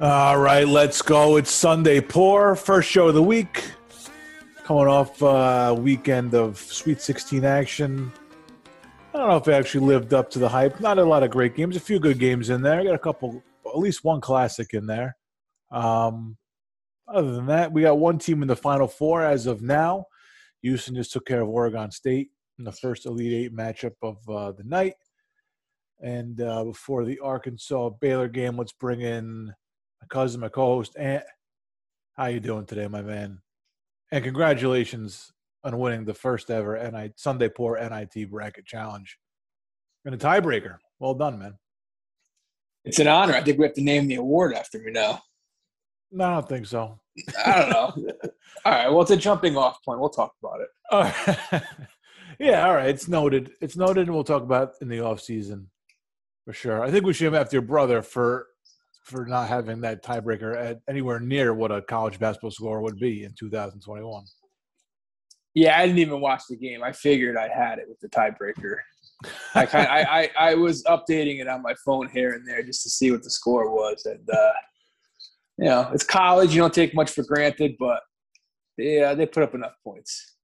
All right, let's go. It's Sunday Pour, first show of the week. Coming off uh, weekend of Sweet 16 action. I don't know if it actually lived up to the hype. Not a lot of great games. A few good games in there. I Got a couple, at least one classic in there. Um, other than that, we got one team in the Final Four as of now. Houston just took care of Oregon State in the first Elite Eight matchup of uh, the night. And uh, before the Arkansas Baylor game, let's bring in my cousin, my co-host, Ant. How you doing today, my man? And congratulations on winning the first ever NIT Sunday Pour NIT Bracket Challenge and a tiebreaker. Well done, man. It's an honor. I think we have to name the award after me now. No, I don't think so. I don't know. all right. Well, it's a jumping off point. We'll talk about it. All right. yeah, all right. It's noted. It's noted, and we'll talk about it in the off season for sure. I think we should have after your brother for for not having that tiebreaker at anywhere near what a college basketball score would be in 2021. Yeah, I didn't even watch the game. I figured I had it with the tiebreaker. I, kind I, I, I was updating it on my phone here and there just to see what the score was, and uh, you know, it's college. You don't take much for granted, but yeah, they put up enough points.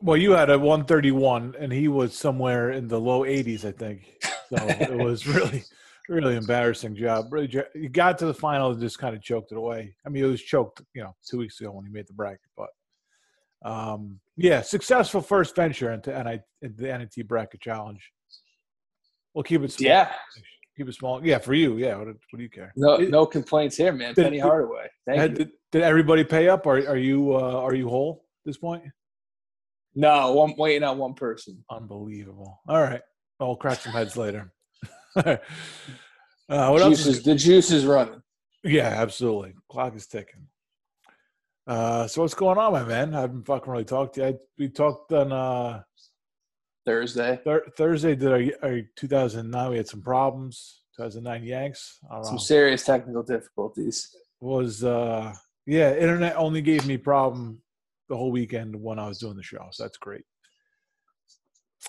Well, you had a 131, and he was somewhere in the low 80s, I think. So it was really really embarrassing job. Really, he got to the final and just kind of choked it away. I mean, it was choked, you know, two weeks ago when he made the bracket, but um, yeah, successful first venture into, NIT, into the NIT bracket challenge. We'll keep it small. Yeah. Keep it small. Yeah, for you. Yeah. What, what do you care? No, no complaints here, man. Did, Penny Hardaway. Thank had, you. Did, did, everybody pay up? Are, are you uh, are you whole at this point? No, I'm waiting on one person. Unbelievable. All right. I'll crack some heads later. uh, what juice else? Is, the juice is running. Yeah, absolutely. Clock is ticking. Uh, so what's going on, my man? I haven't fucking really talked to you. I, we talked on uh, Thursday. Thir- Thursday did our, our 2009. We had some problems. 2009 Yanks. Some serious technical difficulties. Was uh, yeah, internet only gave me problem the whole weekend when I was doing the show. So that's great.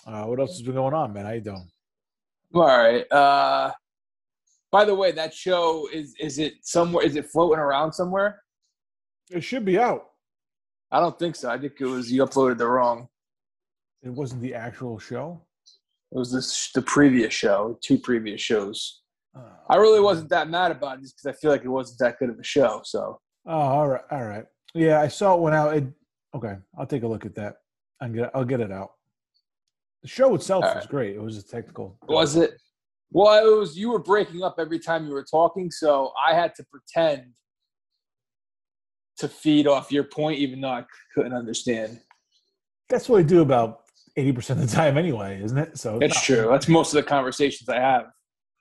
Uh, what else has been going on, man? How you doing? All right. Uh, by the way, that show is is it somewhere? Is it floating around somewhere? It should be out. I don't think so. I think it was you uploaded the wrong. It wasn't the actual show. It was this the previous show, two previous shows. Oh, I really wasn't that mad about it just because I feel like it wasn't that good of a show. So. Oh, all right, all right. Yeah, I saw it went out. It, okay, I'll take a look at that. I'm get. I'll get it out. The show itself was great. It was a technical. Was it? Well, it was. You were breaking up every time you were talking, so I had to pretend to feed off your point, even though I couldn't understand. That's what I do about eighty percent of the time, anyway, isn't it? So that's true. That's most of the conversations I have.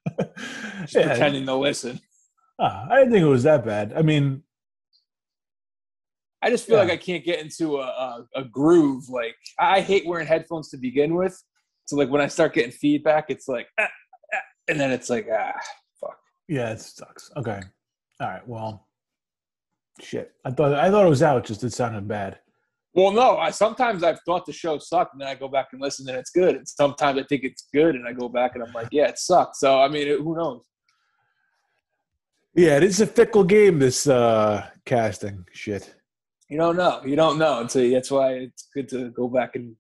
yeah. pretending to listen. Uh, I didn't think it was that bad. I mean, I just feel yeah. like I can't get into a, a, a, groove. Like I hate wearing headphones to begin with. So like when I start getting feedback, it's like, ah, ah, and then it's like, ah, fuck. Yeah, it sucks. Okay. All right. Well, shit. I thought I thought it was out. Just it sounded bad. Well, no. I sometimes I've thought the show sucked, and then I go back and listen, and it's good. And sometimes I think it's good, and I go back and I'm like, yeah, it sucked. So I mean, it, who knows? Yeah, it is a fickle game. This uh casting shit you don't know. You don't know until that's why it's good to go back and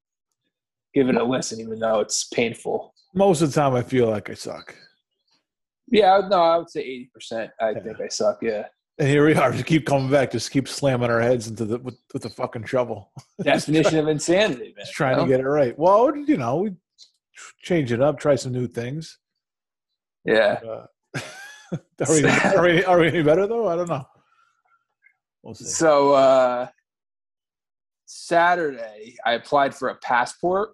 give it a listen, even though it's painful. Most of the time, I feel like I suck. Yeah, no, I would say eighty percent. I yeah. think I suck. Yeah. And here we are. Just keep coming back. Just keep slamming our heads into the with, with the fucking shovel. Definition of insanity, man. Just trying you know? to get it right. Well, you know, we change it up, try some new things. Yeah. But, uh, are, we, are, we, are we any better though? I don't know. We'll see. So uh, Saturday, I applied for a passport.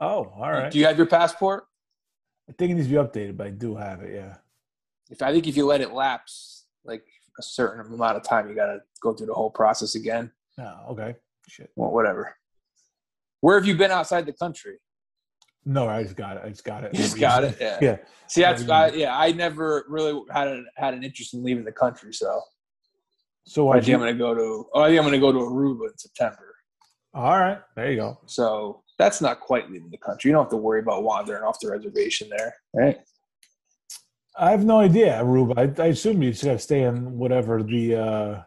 Oh, all right. Do you have your passport? I think it needs to be updated, but I do have it. Yeah. If I think if you let it lapse, like a certain amount of time, you got to go through the whole process again. Oh, okay. Shit. Well, whatever. Where have you been outside the country? No, I just got it. I just got it. You just got it. Yeah. yeah. See, that's I, yeah. I never really had had an interest in leaving the country, so so I think you... I'm going to go to. Oh, I think I'm going to go to Aruba in September. All right, there you go. So that's not quite leaving the country. You don't have to worry about wandering off the reservation there, right? I have no idea, Rube. I, I assume you just got to stay in whatever the uh,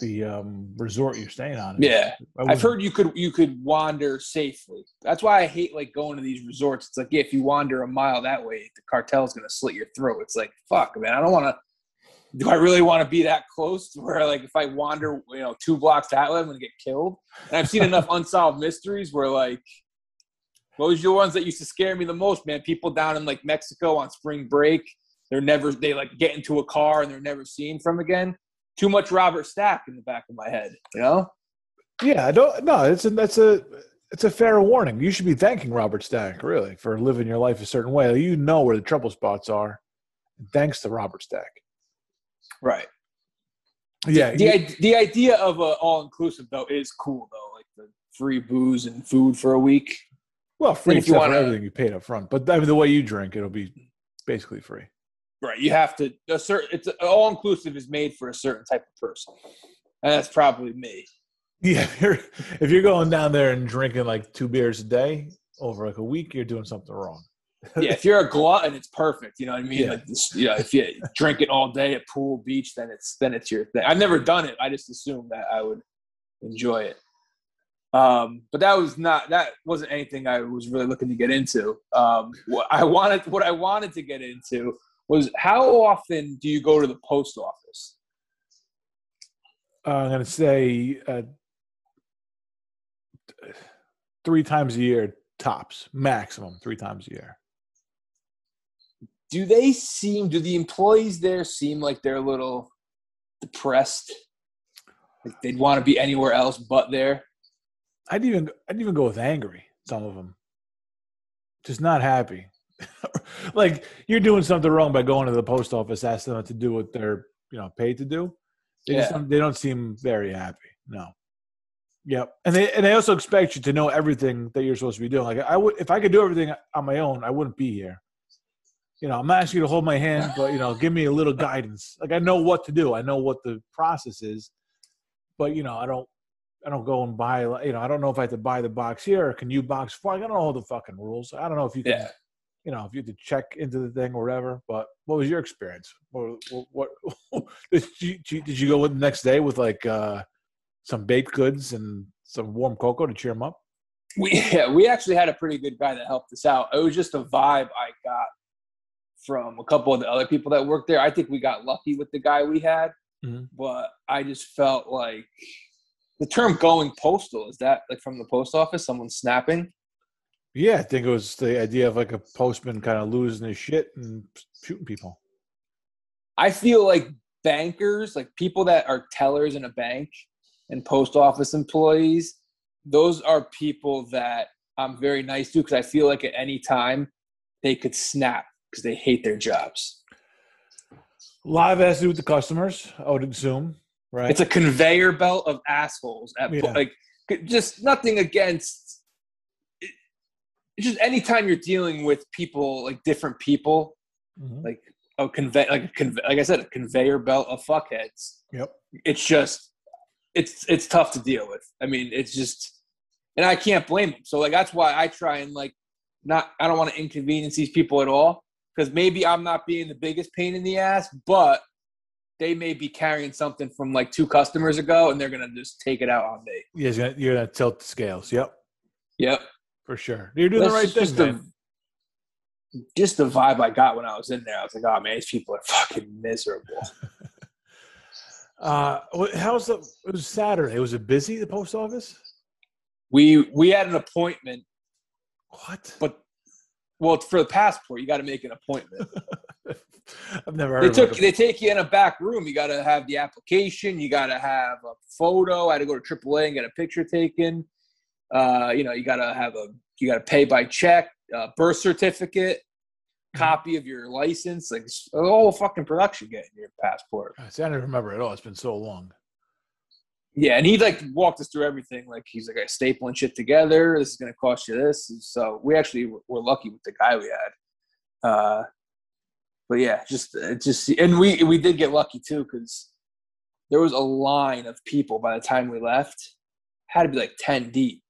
the um, resort you're staying on. is. Yeah, I've heard you could you could wander safely. That's why I hate like going to these resorts. It's like yeah, if you wander a mile that way, the cartel's gonna slit your throat. It's like fuck, man. I don't want to. Do I really want to be that close to where like if I wander, you know, two blocks that way, I'm gonna get killed? And I've seen enough unsolved mysteries where like those are the ones that used to scare me the most, man. People down in like Mexico on spring break, they're never they like get into a car and they're never seen from again. Too much Robert Stack in the back of my head, you know. Yeah, I don't. No, it's a that's a it's a fair warning. You should be thanking Robert Stack really for living your life a certain way. You know where the trouble spots are, thanks to Robert Stack. Right. Yeah, the, i- the idea of a all inclusive though is cool though, like the free booze and food for a week. well, free if you wanna- everything you paid up front. But I mean, the way you drink, it'll be basically free. Right. You have to a certain it's all inclusive is made for a certain type of person, and that's probably me. Yeah, if you're if you're going down there and drinking like two beers a day over like a week, you're doing something wrong. Yeah, if you're a glutton, it's perfect. You know what I mean? Yeah. Like this, you know, if you drink it all day at pool, beach, then it's then it's your thing. I've never done it. I just assumed that I would enjoy it. Um, but that was not that wasn't anything I was really looking to get into. Um, what I wanted what I wanted to get into was how often do you go to the post office? Uh, I'm gonna say uh, three times a year tops, maximum three times a year. Do they seem do the employees there seem like they're a little depressed? Like they'd want to be anywhere else but there? I'd even I'd even go with angry. Some of them, just not happy. like you're doing something wrong by going to the post office, asking them to do what they're you know paid to do. They just Yeah. don't, they don't seem very happy. No. Yep, and they and they also expect you to know everything that you're supposed to be doing. Like I would, if I could do everything on my own, I wouldn't be here. You know, I'm not asking you to hold my hand, but you know, give me a little guidance. Like I know what to do. I know what the process is, but you know, I don't I don't go and buy. You know, I don't know if I have to buy the box here or can you box for. I don't know all the fucking rules. I don't know if you can. Yeah. You know, if you had to check into the thing or whatever. But what was your experience? What, what, what did you did you go with the next day with like uh some baked goods and some warm cocoa to cheer them up? We yeah, we actually had a pretty good guy that helped us out. It was just a vibe I got from a couple of the other people that worked there. I think we got lucky with the guy we had, Mhm. but I just felt like the term "going postal" is that like from the post office, someone snapping. Yeah, I think it was the idea of like a postman kind of losing his shit and shooting people. I feel like bankers, like people that are tellers in a bank and post office employees, those are people that I'm very nice to because I feel like at any time they could snap because they hate their jobs. A lot of it has to do with the customers, I would assume, right? It's a conveyor belt of assholes. At Yeah. like just nothing against. it- It's just anytime you're dealing with people like different people, Mhm. like a convey like a conve- like I said, a conveyor belt of fuckheads. Yep. It's just it's it's tough to deal with. I mean, it's just and I can't blame them. So like that's why I try and like not I don't want to inconvenience these people at all because maybe I'm not being the biggest pain in the ass, but they may be carrying something from like two customers ago and they're gonna just take it out on me. Yeah, you're gonna, you're gonna tilt the scales. Yep, Yep. for sure. You're doing the right thing, just man. the just the vibe I got when I was in there. I was like, oh man, these people are fucking miserable. Uh, how's the? It was Saturday. Was it busy? The post office? we we had an appointment What? but well for the passport you got to make an appointment I've never heard. they of took they take you in a back room you got to have the application you got to have a photo i had to go to aaa and get a picture taken uh, you know you got to have a you got to pay by check uh, birth certificate Mm-hmm. copy of your license like it's a whole fucking production getting your passport See, I don't remember at all. It's been so long. Yeah and he like walked us through everything like he's like stapling shit together this is going to cost you this and so we actually were, were lucky with the guy we had uh but yeah just just and we we did get lucky too because there was a line of people by the time we left had to be like 10 deep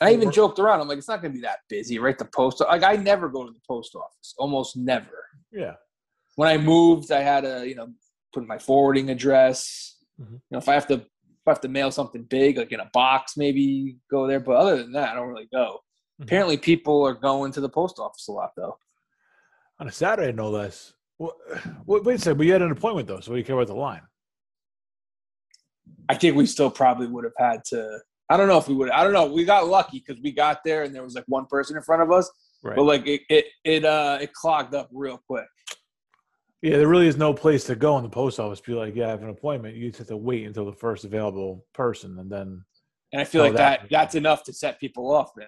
I even joked around. I'm like, it's not going to be that busy, right? The post, like, I never go to the post office, almost never. Yeah. When I moved, I had to, you know, put my forwarding address. Mhm. You know, if I have to, if I have to mail something big, like in a box, maybe go there. But other than that, I don't really go. Mhm. Apparently, people are going to the post office a lot, though. On a Saturday, no less. Well, wait, wait a second. But you had an appointment though, so what do you care about the line? I think we still probably would have had to. I don't know if we would. I don't know. We got lucky because we got there and there was like one person in front of us, Right. but like it, it, it, uh, it clogged up real quick. Yeah, there really is no place to go in the post office. Be like, yeah, I have an appointment. You just have to wait until the first available person, and then And I feel like that- that that's enough to set people off. Then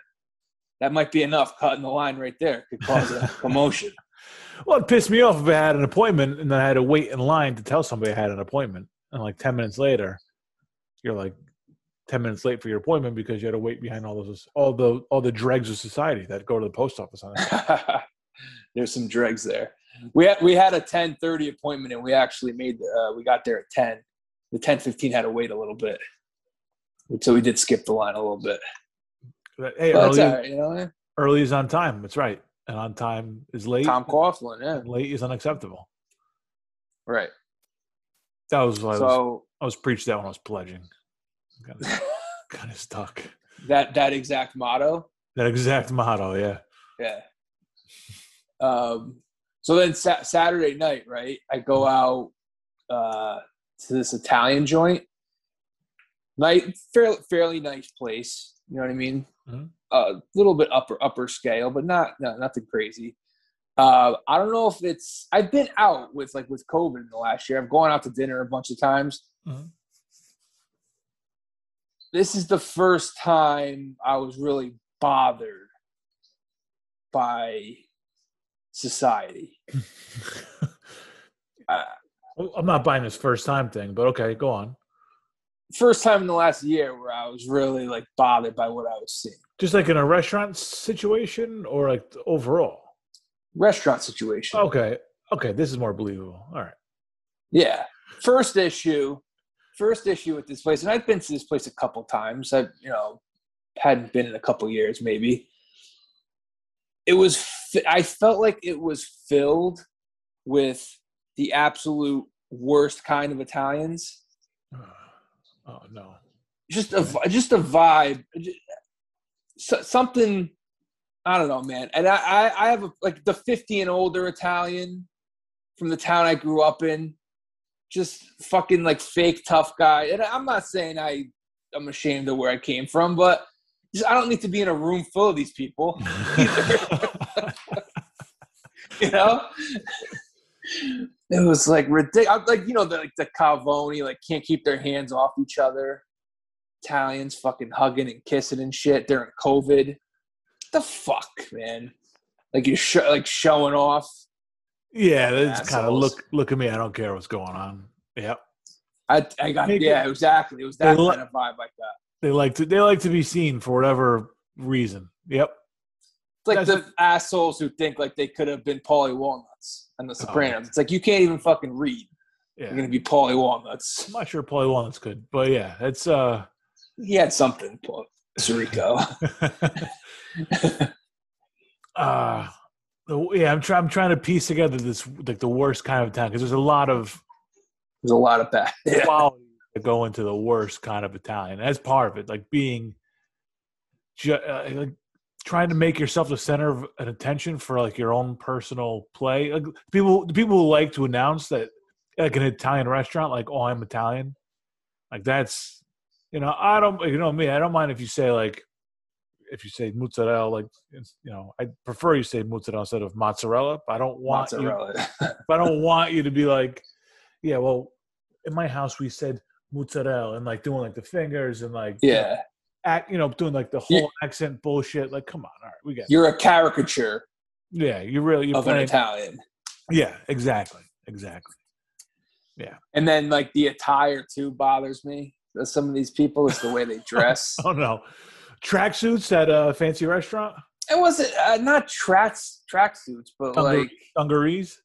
that might be enough. Cutting the line right there could cause a commotion. Well, it pissed me off if I had an appointment and then I had to wait in line to tell somebody I had an appointment. And like 10 minutes later, you're like 10 minutes late for your appointment because you had to wait behind all those, all the, all the dregs of society that go to the post office on it. There's some dregs there. We had we had a 10:30 appointment and we actually made the, uh, we got there at 10. The 10:15 had to wait a little bit, so we did skip the line a little bit. But, hey, But early, right, you know. early is on time. That's right. And on time is late. Tom Coughlin, yeah, late is unacceptable. right. That was I was, So I was preached that when I was pledging. Kind of, kind of stuck. that that exact motto, That exact motto. Yeah. yeah. Um, so then sa- Saturday night, right? I go out uh, to this Italian joint. Night, fairly fairly nice place. You know what I mean? Mhm. A little bit upper upper scale, but not no, nothing crazy. Uh, I don't know if it's. I've been out with like with COVID in the last year. I've gone out to dinner a bunch of times. Mhm. This is the first time I was really bothered by society. Uh, I'm not buying this first time thing, but okay, go on. first time in the last year where I was really like bothered by what I was seeing. Just like in a restaurant situation or like overall? Restaurant situation. Okay. Okay. This is more believable. All right. Yeah. First issue, first issue with this place, and I've been to this place a couple times. I've, you know, hadn't been in a couple years, maybe. It was. I felt like it was filled with the absolute worst kind of Italians. Oh no. Just a just a vibe, something. I don't know, man. And I, I, have a, like the fifty and older Italian from the town I grew up in. just fucking like fake tough guy. And I'm not saying I I'm ashamed of where I came from, but I don't need to be in a room full of these people. You know, it was like ridiculous. Like you know, the, like the Calvoni, like can't keep their hands off each other. Italians fucking hugging and kissing and shit during COVID. the fuck, man? Like you're sh- like showing off. yeah, that's kind of look. Look at me. I don't care what's going on. Yep. I I got yeah, exactly. It was that kind of vibe like that. They like to. They like to be seen for whatever reason. Yep. It's like That's the assholes who think like they could have been Paulie Walnuts and the Oh. Sopranos. It's like you can't even fucking read. Yeah. You're gonna be Paulie Walnuts. I'm not sure Paulie Walnut's could, but yeah, it's uh. He had something, Paul Sirico. uh yeah, I'm trying. I'm trying to piece together this like the worst kind of town because there's a lot of There's a lot of bad. Yeah. That go into the worst kind of Italian. That's part of it, like being, ju- uh, like trying to make yourself the center of an attention for like your own personal play. Like people, the people who like to announce that, like an Italian restaurant, like oh, I'm Italian, like that's, you know, I don't, you know me, I don't mind if you say like, if you say mozzarella, like you know, I prefer you say mozzarella instead of mozzarella. But I don't want Mozzarella. but I don't want you to be like, yeah, well, in my house we said mozzarella and like doing like the fingers and like yeah. act, you know, doing like the whole accent bullshit. Like, come on, all right, we got. You're a caricature Yeah, you really you're of an. Italian. Yeah, exactly, exactly. Yeah, and then like the attire too bothers me. Some of these people is the way they dress. Oh no, tracksuits at a fancy restaurant, it wasn't uh, not tracks tracksuits, but Dungar- like dungarees.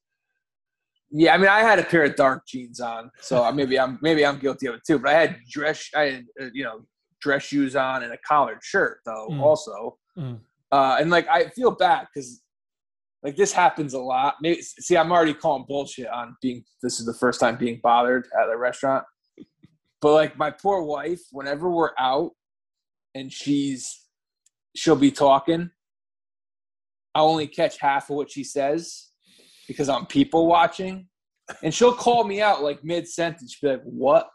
Yeah. I mean, I had a pair of dark jeans on, so maybe I'm maybe I'm guilty of it too. But I had dress, I had uh, you know dress shoes on and a collared shirt though. Mm. Also, Mm. uh, and like I feel bad because like this happens a lot. Maybe see, I'm already calling bullshit on being. This is the first time being bothered at a restaurant. But like my poor wife, whenever we're out and she's she'll be talking, I only catch half of what she says because I'm people watching. And she'll call me out like mid sentence. She'll be like, What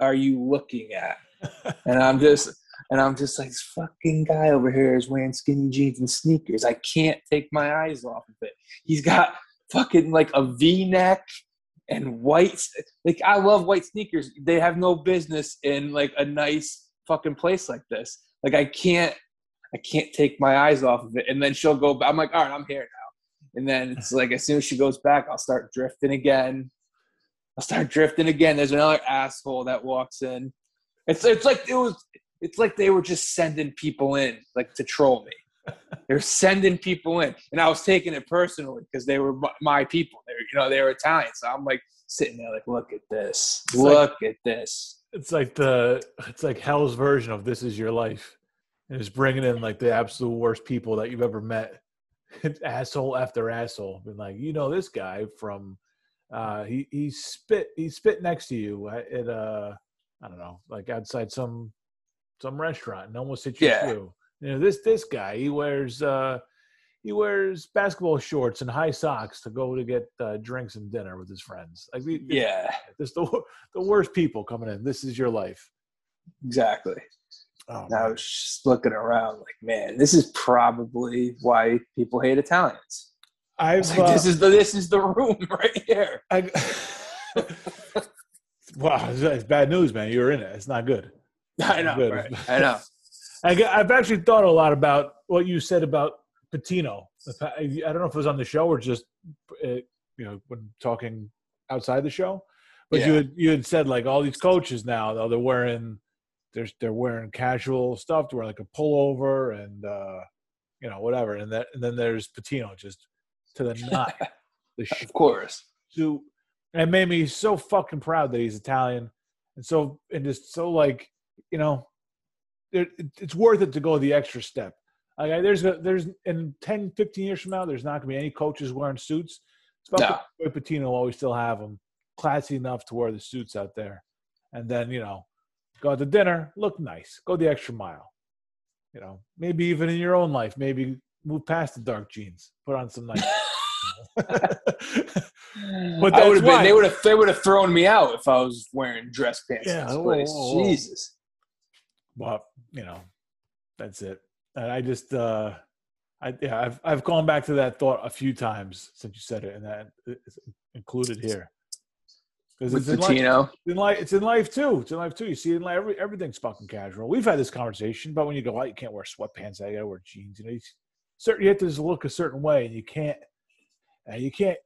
are you looking at? And I'm just and I'm just like, this fucking guy over here is wearing skinny jeans and sneakers. I can't take my eyes off of it. He's got fucking like a V neck and white. Like, I love white sneakers. They have no business in like a nice fucking place like this. Like, I can't, I can't take my eyes off of it. And then she'll go, I'm like, all right, I'm here now. And then it's like, as soon as she goes back, I'll start drifting again. I'll start drifting again. There's another asshole that walks in. It's, it's like it was it's like they were just sending people in like to troll me. They're sending people in. And i was taking it personally because they were my, people. They were, you know they were italian. So i'm like sitting there like look at this. It's look at this. It's like the it's like hell's version of "This Is Your Life," and it's bringing in like the absolute worst people that you've ever met, asshole after asshole. Been like, you know, this guy from uh, he he spit he spit next to you at uh I don't know like outside some some restaurant and almost hit you Yeah. through. You know this this guy he wears uh he wears basketball shorts and high socks to go to get uh, drinks and dinner with his friends. Like we, yeah this the the worst people coming in. This is your life. exactly Oh, i was just looking around like man this is probably why people hate italians I've It's like, uh, this is the this is the room right here I, wow, it's, it's bad news, man. You're in it. It's not good. i know Good. right? i know I, I've actually thought a lot about what you said about Pitino. I don't know if it was on the show or just uh, you know when talking outside the show, but you had you had said like all these coaches now though they're wearing they're they're wearing casual stuff, they're wearing like a pullover and uh, you know whatever, and that and then there's Pitino just to the nine, the of course. To and it made me so fucking proud that he's Italian. And so and just so like you know it, it- it's worth it to go the extra step. Like there's a, there's in 10, 15 years from now, there's not gonna be any coaches wearing suits. It's No. about Roy Pitino will always still have them classy enough to wear the suits out there, and then you know go out to dinner, look nice, go the extra mile. You know, maybe even in your own life, maybe move past the dark jeans, put on some nice. but I that's would have been. They would have. They would have thrown me out if I was wearing dress pants Yeah, this whoa, place. whoa, whoa. Jesus. well, you know, that's it. And I just, uh, I yeah, I've I've gone back to that thought a few times since you said it, and that is included here. Because With it's in life, Pitino. in life, it's in life too. It's in life too. You see, in life, every, everything's fucking casual. We've had this conversation, but when you go out, you can't wear sweatpants. I gotta wear jeans. You know, you, certain you have to just look a certain way, and you can't, and you can't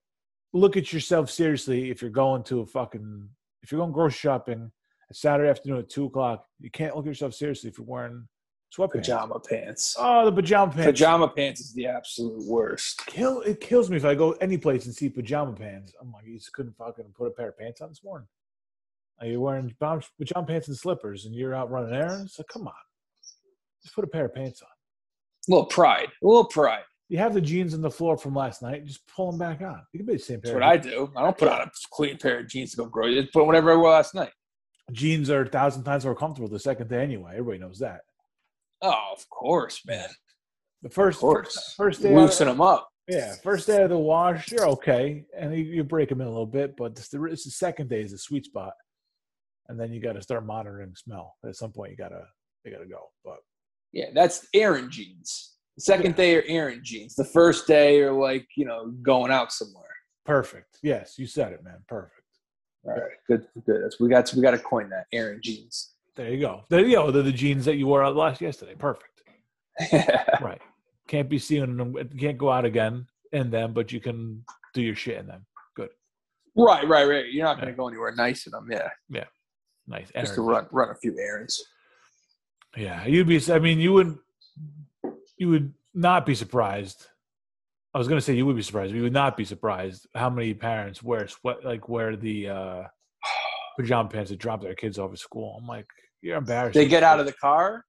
look at yourself seriously if you're going to a fucking if you're going grocery shopping a Saturday afternoon at two o'clock. You can't look at yourself seriously if you're wearing sweatpants. Pajama pants. Oh, the pajama pants. Pajama pants is the absolute worst. Kill it kills me if I go any place and see pajama pants. I'm like, you just couldn't fucking put a pair of pants on this morning. Like you're wearing pajama pants and slippers, and you're out running errands. So come on, just put a pair of pants on. A little pride. A little pride. You have the jeans on the floor from last night. Just pull them back on. You can be the same That's pair. what of I do. I don't put on a clean pair of jeans to go grocery. Just put whatever I wore last night. jeans are a thousand times more comfortable the second day anyway. Everybody knows that. Oh, of course, man. The first course. first day, Loosen of, them up. yeah, first day of the wash, you're okay, and you, you break them in a little bit. But it's the, it's the second day is the sweet spot, and then you got to start monitoring smell. At some point, you gotta you gotta go. But Yeah, that's Aaron jeans. The second day are Aaron jeans. The first day are like, you know, going out somewhere. perfect. Yes, you said it, man. Perfect. All right, good, good. That's we got. To, we got to coin that Aaron jeans. There you go. There you go. They're the jeans that you wore out last yesterday. Perfect. Right. Can't be seen in them. Can't go out again in them, but you can do your shit in them. Good. right, right, right. You're not going to go anywhere nice in them. Yeah, Yeah. Nice. just to run run a few errands. Yeah, you'd be. I mean, you would. You would not be surprised. I was going to say you would be surprised. But you would not be surprised how many parents wear sweat like wear the uh, pajama pants to drop their kids off at school. I'm like, You're embarrassed. They get out of the car.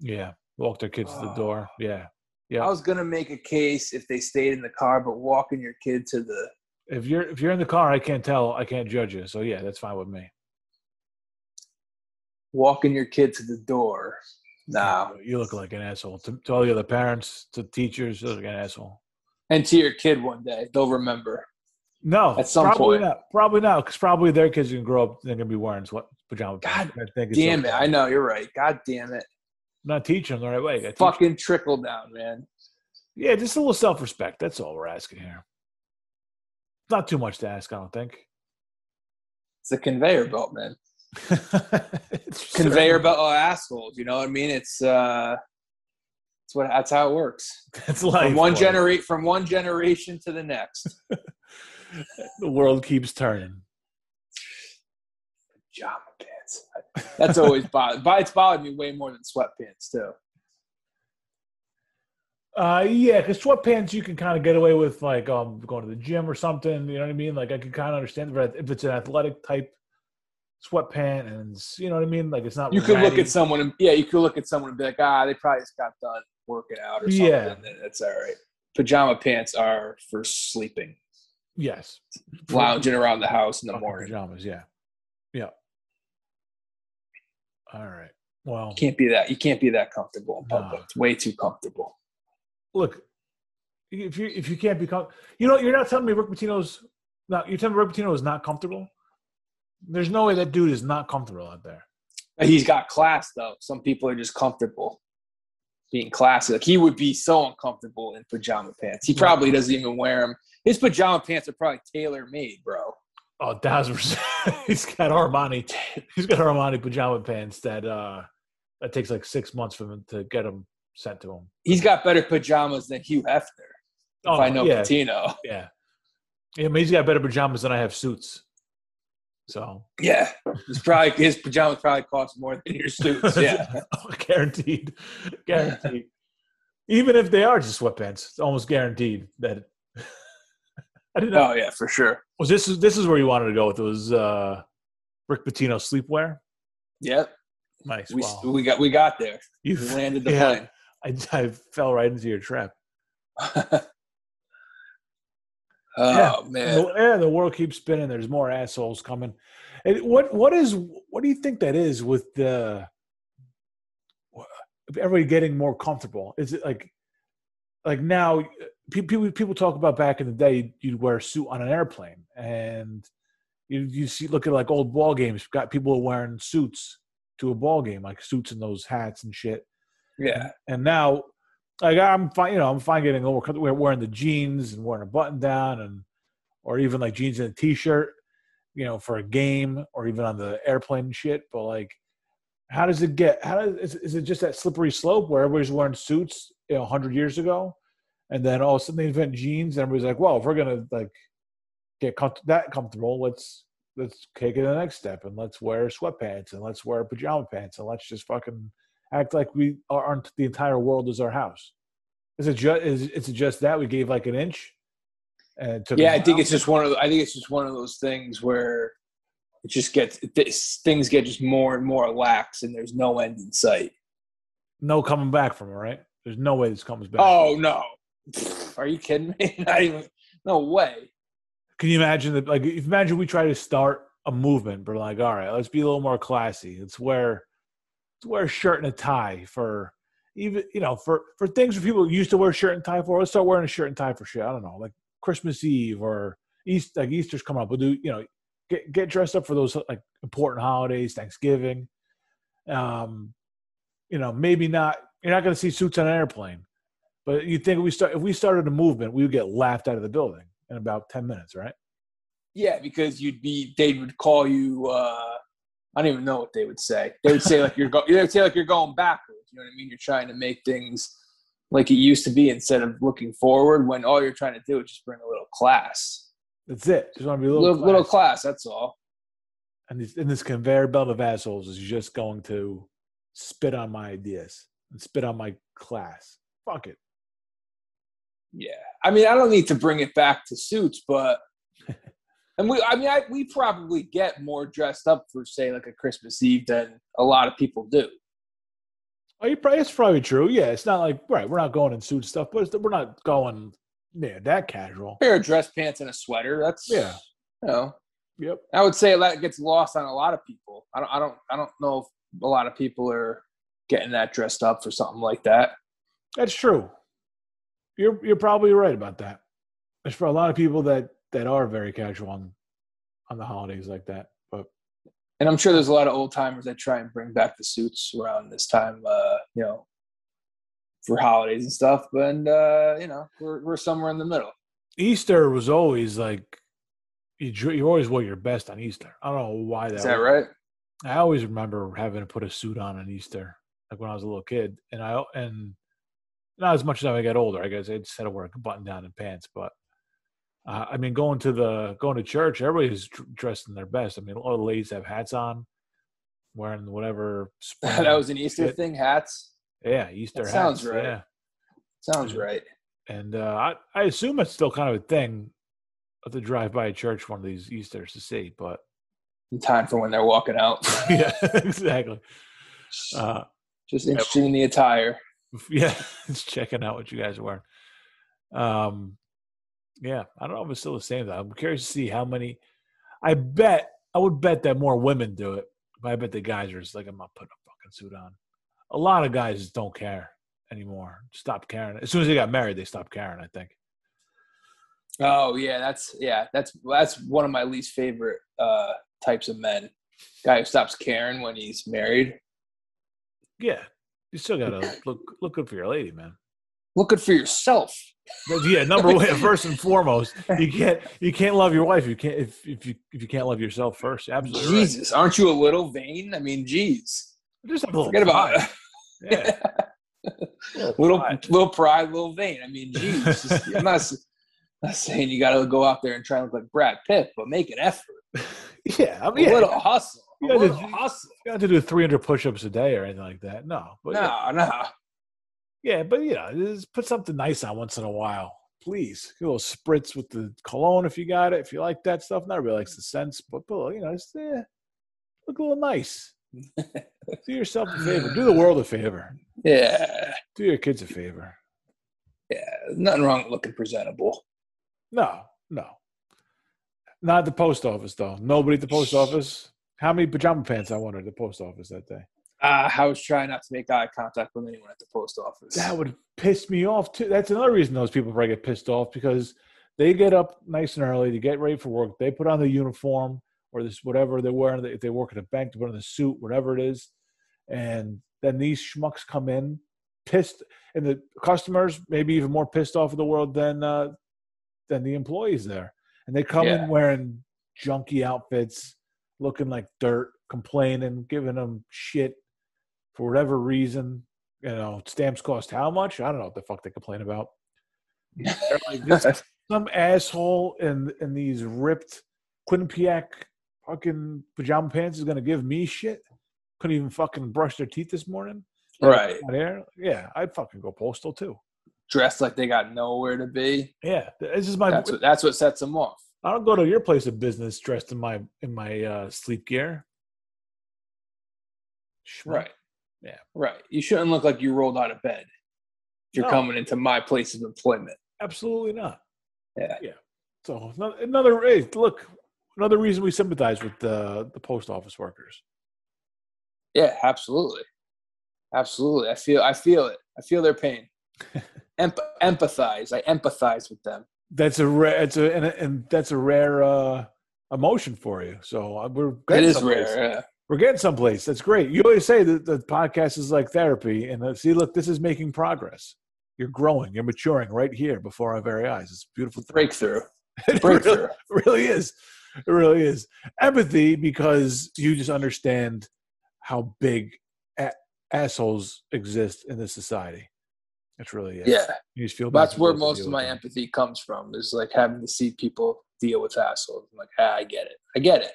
Yeah, walk their kids to the door. Yeah, yeah. I was gonna make a case if they stayed in the car, but walking your kid to the If you're if you're in the car, I can't tell. I can't judge you. So yeah, that's fine with me. walking your kid to the door. Nah. You look like an asshole to, to all the other parents, to teachers. You look like an asshole. And to your kid one day, they'll remember. No, At some probably point. not. Probably not, because probably their kids can grow up. They're gonna be wearing sweat pajama God pants. It's Damn okay. it! I know you're right. God damn it! Not teaching them the right way. Fucking trickle down, man. Yeah, just a little self respect. That's all we're asking here. Not too much to ask, I don't think. It's a conveyor belt, man. It's Conveyor belt of assholes. You know what I mean? It's uh, it's what that's how it works. That's life. From one generate from one generation to the next. the world keeps turning. Pajama That's always bothered. But it's bothered me way more than sweatpants too. Uh, yeah, because sweatpants you can kind of get away with, like um, going to the gym or something. You know what I mean? Like I can kind of understand if it's an athletic type sweatpant, and you know what I mean. Like it's not. You could look at someone and yeah, you could look at someone and be like, ah, they probably just got done working out or something. Yeah. That's all right. Pajama pants are for sleeping, Yes, lounging around the house in the Fucking morning. pajamas. Yeah. All right. Well, You can't be that. You can't be that comfortable in No. public. It's way too comfortable. look, if you if you can't become, you know, you're not telling me Rick Pitino's not. You're telling me Rick Pitino is not comfortable. There's no way that dude is not comfortable out there. He's got class though. Some people are just comfortable being classy. Like he would be so uncomfortable in pajama pants. He hmm. probably doesn't even wear them. His pajama pants are probably tailor made, bro. Oh, percent. He's got Armani. He's got Armani pajama pants that uh that takes like six months for him to get them sent to him. He's got better pajamas than Hugh Hefner. If Oh, I know yeah, Pitino. yeah, yeah. But he's got better pajamas than I have suits. So Yeah, his probably his pajamas probably cost more than your suits. Yeah, guaranteed, guaranteed. Even if they are just sweatpants, it's almost guaranteed that. I didn't know. oh yeah, for sure. Was this is this is where you wanted to go with? It was uh, Rick Pitino sleepwear. Yep, Nice. we Wow. we got we got there. You We landed the yeah, I, I fell right into your trap. oh Yeah. man, The, yeah, the world keeps spinning. There's more assholes coming. And what what is what do you think that is with the everybody getting more comfortable? Is it like like now people people talk about back in the day you'd wear a suit on an airplane and you you see look at like old ball games. Got people wearing suits to a ball game like suits and those hats and shit. Yeah. and now like i'm fine you know i'm fine getting over we're wearing the jeans and wearing a button down and or even like jeans and a t-shirt you know for a game or even on the airplane and shit. But like how does it get how does is, is it just that slippery slope where everybody's wearing suits you know 100 years ago and then all of a sudden they invent jeans and everybody's like well if we're gonna like get com- that comfortable let's let's take it to the next step and let's wear sweatpants and let's wear pajama pants and let's just fucking act like we aren't the entire world is our house. Is it just is is it just that we gave like an inch? And it took Yeah, I think it's just one of the, I think it's just one of those things where it just gets this, things get just more and more lax, and there's no end in sight. no coming back from it, right? There's no way this comes back. Oh no, are you kidding me? Not even. No way. Can you imagine that? Like, if imagine we try to start a movement, but like, all right, let's be a little more classy. Let's wear, let's wear a shirt and a tie for even you know for for things where people used to wear shirt and tie for. Let's start wearing a shirt and tie for shit. I don't know, like Christmas Eve or East, like Easter's coming up. We'll do you know get get dressed up for those like important holidays, Thanksgiving. Um, you know, maybe not. You're not going to see suits on an airplane, but you think if we start if we started a movement, we would get laughed out of the building in about ten minutes, right? Yeah, because you'd be they would call you. uh I don't even know what they would say. They would say like you're go- they would say like you're going backwards. You know what I mean? You're trying to make things like it used to be instead of looking forward. When all you're trying to do is just bring a little class, That's it. Just want to be a little, little, little class. That's all. And this, and this conveyor belt of assholes is just going to spit on my ideas and spit on my class. Fuck it. Yeah, I mean, I don't need to bring it back to suits, but And we, I mean, I, we probably get more dressed up for say like a Christmas Eve than a lot of people do. Oh, you probably, it's probably true. Yeah, it's not like right. We're not going in suit stuff, but we're not going yeah that casual. pair of dress pants and a sweater. That's Yeah. You know, Yep. I would say that gets lost on a lot of people. I don't, I don't, I don't know if a lot of people are getting that dressed up for something like that. That's true. You're you're probably right about that. There's for a lot of people that that are very casual on on the holidays like that. But And I'm sure there's a lot of old timers that try and bring back the suits around this time, uh, you know, for holidays and stuff. But and, uh, you know, we're we're somewhere in the middle. Easter was always like you you always wore your best on Easter. I don't know why that. Is that was. right? I always remember having to put a suit on on Easter, like when I was a little kid, and I and not as much as I got older. I guess I just had to wear a button down and pants, but uh, I mean, going to the going to church, everybody's dressed in their best. I mean, all the ladies have hats on, wearing whatever. that was an Easter shit. thing. Hats Yeah, Easter That hats. sounds right. Yeah, sounds right. and uh, I I assume it's still kind of a thing to drive by a church one of these Easters to see, but In time for when they're walking out. yeah, exactly. Uh, Just interested in the attire. yeah, just checking out what you guys are wearing. Um, yeah, I don't know if it's still the same. Though. I'm curious to see how many. I bet I would bet that more women do it, but I bet the guys are just like, I'm not putting a fucking suit on. A lot of guys just don't care anymore. Stop caring. As soon as they got married, they stopped caring. I think. Oh yeah, that's yeah, that's that's one of my least favorite uh types of men. Guy who stops caring when he's married. Yeah, you still gotta look look good for your lady, man. Look good for yourself. Yeah, number one, first and foremost, you can't you can't love your wife. You can't if, if you if you can't love yourself first. Absolutely, right. Jesus, aren't you a little vain? I mean, geez. Just a little Forget about pride. it. Yeah, little pride. little pride, little vain. I mean, geez. just- I'm not, not saying you got to go out there and try and look like Brad Pitt, but make an effort. yeah. I mean, yeah, little hustle. Yeah, the- little hustle. you to do 300 push-ups a day or anything like that. No, but yeah, No, no. yeah, but you know, just put something nice on once in a while, please. A little spritz with the cologne if you got it. If you like that stuff, not really likes the scents, but, but you know, just eh, look a little nice. do yourself a favor. Do the world a favor. Yeah. Do your kids a favor. Yeah. Nothing wrong with looking presentable. No, no. Not the post office though. Nobody at the post office. How many pajama pants I wanted at the post office that day? Uh, I was trying not to make eye contact with anyone at the post office. That would piss me off too. That's another reason those people probably get pissed off because they get up nice and early to get ready for work. They put on the uniform or this whatever they're wearing. If they work at a bank, they put on the suit, whatever it is, and then these schmucks come in pissed, and the customers maybe even more pissed off of the world than uh, than the employees there. And they come Yeah. in wearing junky outfits, looking like dirt, complaining, giving them shit for whatever reason. You know, stamps cost how much? I don't know what the fuck they complain about. Like, this, some asshole in in these ripped Quinnipiac fucking pajama pants is gonna give me shit. Couldn't even fucking brush their teeth this morning. right. Out here. Yeah, I'd fucking go postal too. Dressed like they got nowhere to be. Yeah, this is my. That's what that's what sets them off. I don't go to your place of business dressed in my in my uh, sleep gear. Schmuck. Right. Yeah. Right. You shouldn't look like you rolled out of bed. If you're No. coming into my place of employment. Absolutely not. Yeah. Yeah. So another hey, look, another reason we sympathize with the the post office workers. Yeah, absolutely. Absolutely. I feel I feel it. I feel their pain. Emp- empathize. I empathize with them. That's a rare. It's a and, and that's a rare uh, emotion for you. So uh, we're It getting is someplace. rare. Yeah. We're getting someplace. That's great. You always say that the podcast is like therapy, and uh, see, look, this is making progress. You're growing. You're maturing right here before our very eyes. It's a beautiful. thing. Breakthrough. It really, really is. It really is. Empathy because you just understand how big a- assholes exist in this society. That's really it. Yeah. You just feel That's where most of my them. empathy comes from is like having to see people deal with assholes. I'm like, ah, I get it. I get it.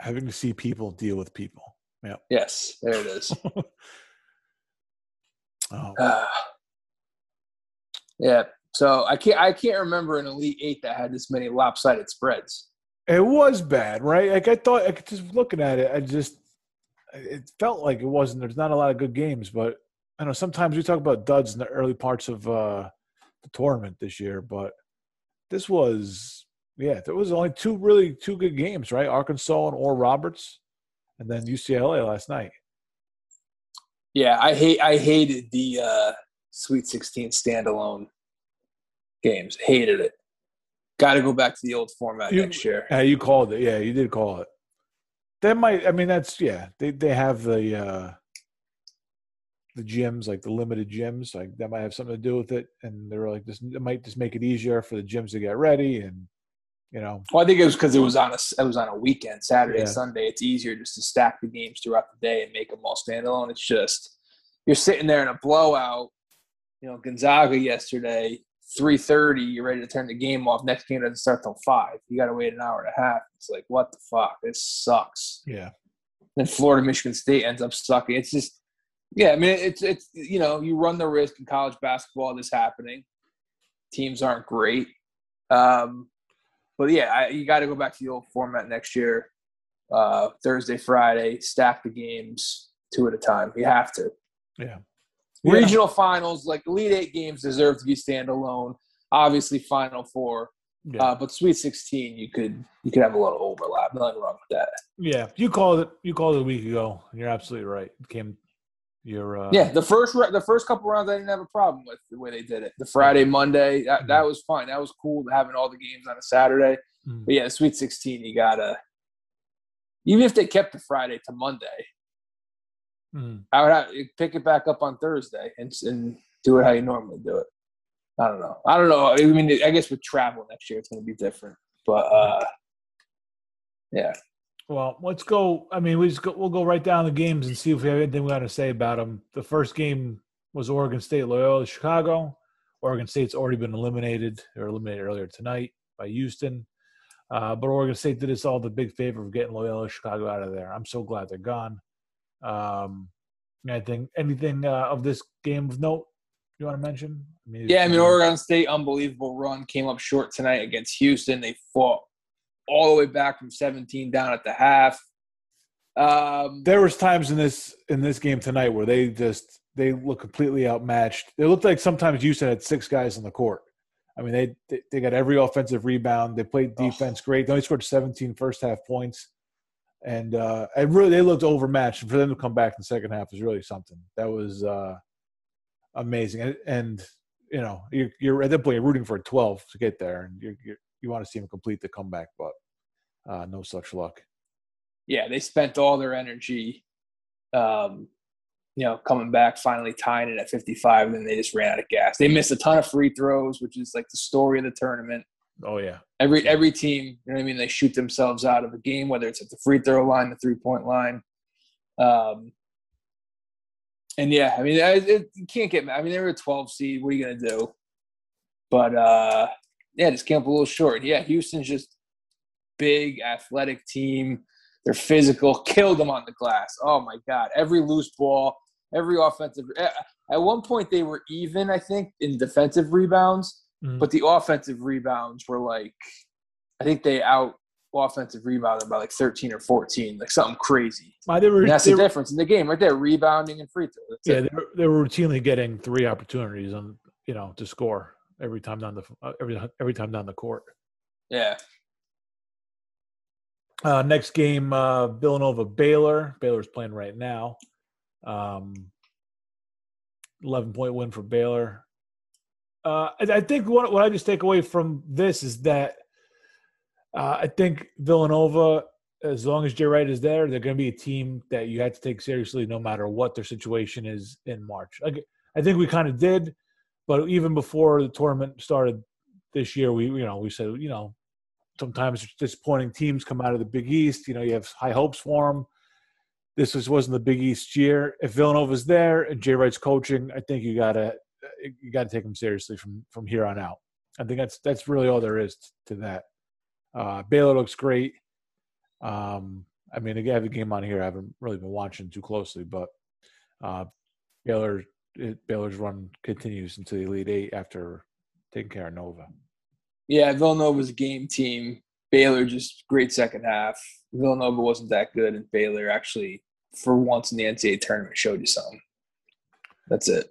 having to see people deal with people. Yeah. Yes, there it is. Oh, Ah. yeah. So I can't I can't remember an Elite Eight that had this many lopsided spreads. It was bad, right? Like I thought, like just looking at it, I just it felt like it wasn't. There's not a lot of good games, but I know sometimes we talk about duds in the early parts of uh, the tournament this year, but this was yeah, there was only two really two good games, right? Arkansas and Oral Roberts, and then UCLA last night. Yeah, I hate I hated the uh, Sweet 16 standalone games. Hated it. Got to go back to the old format You- next year. Yeah, you called it. Yeah, you did call it. That might. I mean, that's yeah. They they have the uh the gyms, like the limited gyms, like that might have something to do with it. And they're like, this it might just make it easier for the gyms to get ready, and you know, Well, I think it was because it was on a it was on a weekend, Saturday, Yeah. Sunday. It's easier just to stack the games throughout the day and make them all standalone. It's just you're sitting there in a blowout. You know, Gonzaga yesterday, three thirty. You're ready to turn the game off. Next game doesn't start till five. You got to wait an hour and a half. It's like what the fuck? This sucks. yeah, then Florida Michigan State ends up sucking. It's just yeah, I mean it's it's you know, you run the risk in college basketball of this happening. Teams aren't great. Um but yeah, I, you got to go back to the old format next year. Uh Thursday, Friday, stack the games two at a time. You have to. yeah, Yeah. Regional finals, like Elite Eight games deserve to be standalone. Obviously, Final Four, yeah. uh, but Sweet Sixteen, you could you could have a lot of overlap. Nothing wrong with that. yeah. You called it. You called it a week ago. and You're absolutely right. It came. You're uh, Yeah, the first the first couple rounds I didn't have a problem with the way they did it. The Friday, Monday, that, that was fine. That was cool having all the games on a Saturday. Mm. But yeah, the Sweet 16, you gotta even if they kept the Friday to Monday, Mm. I would have, pick it back up on Thursday and and do it how you normally do it. I don't know. I don't know. I mean, I guess with travel next year, it's going to be different. But uh, yeah, Well, let's go. I mean, we just go, we'll go right down the games and see if we have anything we got to say about them. The first game was Oregon State Loyola Chicago. Oregon State's already been eliminated. They were eliminated earlier tonight by Houston. Uh, but Oregon State did us all the big favor of getting Loyola Chicago out of there. I'm so glad they're gone. Um, anything anything uh, of this game of note you want to mention? I mean, yeah. I mean, Oregon State, unbelievable run, came up short tonight against Houston. They fought all the way back from 17 down at the half. Um, there was times in this in this game tonight where they just they look completely outmatched. It looked like sometimes Houston had six guys on the court. I mean, they they, they got every offensive rebound. They played Oh. defense great. They only scored 17 first half points, and uh, it really they looked overmatched. And for them to come back in the second half was really something. That was uh, amazing. And, and you know, you're, you're at that point you're rooting for a 12 to get there, and you you you want to see them complete the comeback, but uh, no such luck. yeah, they spent all their energy, um, you know, coming back, finally tying it at 55, and then they just ran out of gas. They missed a ton of free throws, which is like the story of the tournament. Oh yeah, Every every team, you know what I mean, they shoot themselves out of a game, whether it's at the free throw line, the three point line. Um, and yeah, I mean, it, it, you can't get. I mean, they were a 12 seed. What are you gonna do? But uh, yeah, just came up a little short. Yeah, Houston's just big, athletic team. They're physical. Killed them on the glass. Oh my god! Every loose ball, every offensive. At at one point, they were even. I think in defensive rebounds, Mhm. but the offensive rebounds were like, I think they out offensive rebounded by like 13 or 14, like something crazy. Uh, they were, And that's they the were- difference in the game, right there. Rebounding and free throw. That's Yeah, they were, they were routinely getting three opportunities on you know to score every time down the uh, every every time down the court. yeah. Uh, next game, uh, Villanova Baylor. Baylor's playing right now. Um, Eleven point win for Baylor. Uh, I, I think what what I just take away from this is that uh, I think Villanova, as long as Jay Wright is there, they're going to be a team that you have to take seriously no matter what their situation is in March. Like, I think we kind of did, but even before the tournament started this year, we you know we said you know sometimes disappointing teams come out of the Big East. You know you have high hopes for them. This was, wasn't the Big East year. If Villanova's there and Jay Wright's coaching, I think you gotta you gotta take them seriously from from here on out. I think that's that's really all there is to that. Uh, Baylor looks great. Um, I mean, again, I have a game on here. I haven't really been watching too closely, but uh, Baylor it, Baylor's run continues into the Elite Eight after taking care of Nova. Yeah, Villanova's a game team. Baylor just great second half. Villanova wasn't that good, and Baylor actually, for once in the NCAA tournament, showed you something. That's it.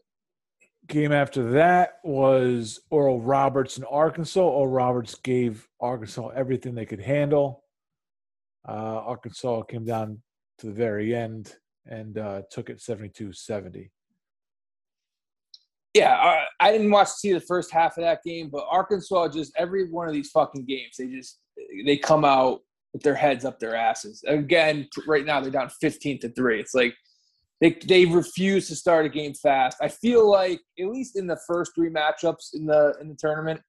Game after that was Oral Roberts in Arkansas. Oral Roberts gave Arkansas everything they could handle. Uh, Arkansas came down to the very end and uh, took it 72 70. Yeah, I, didn't watch see the first half of that game, but Arkansas just every one of these fucking games, they just they come out with their heads up their asses. Again, right now they're down 15 to 3. It's like they they refuse to start a game fast. I feel like at least in the first three matchups in the in the tournament,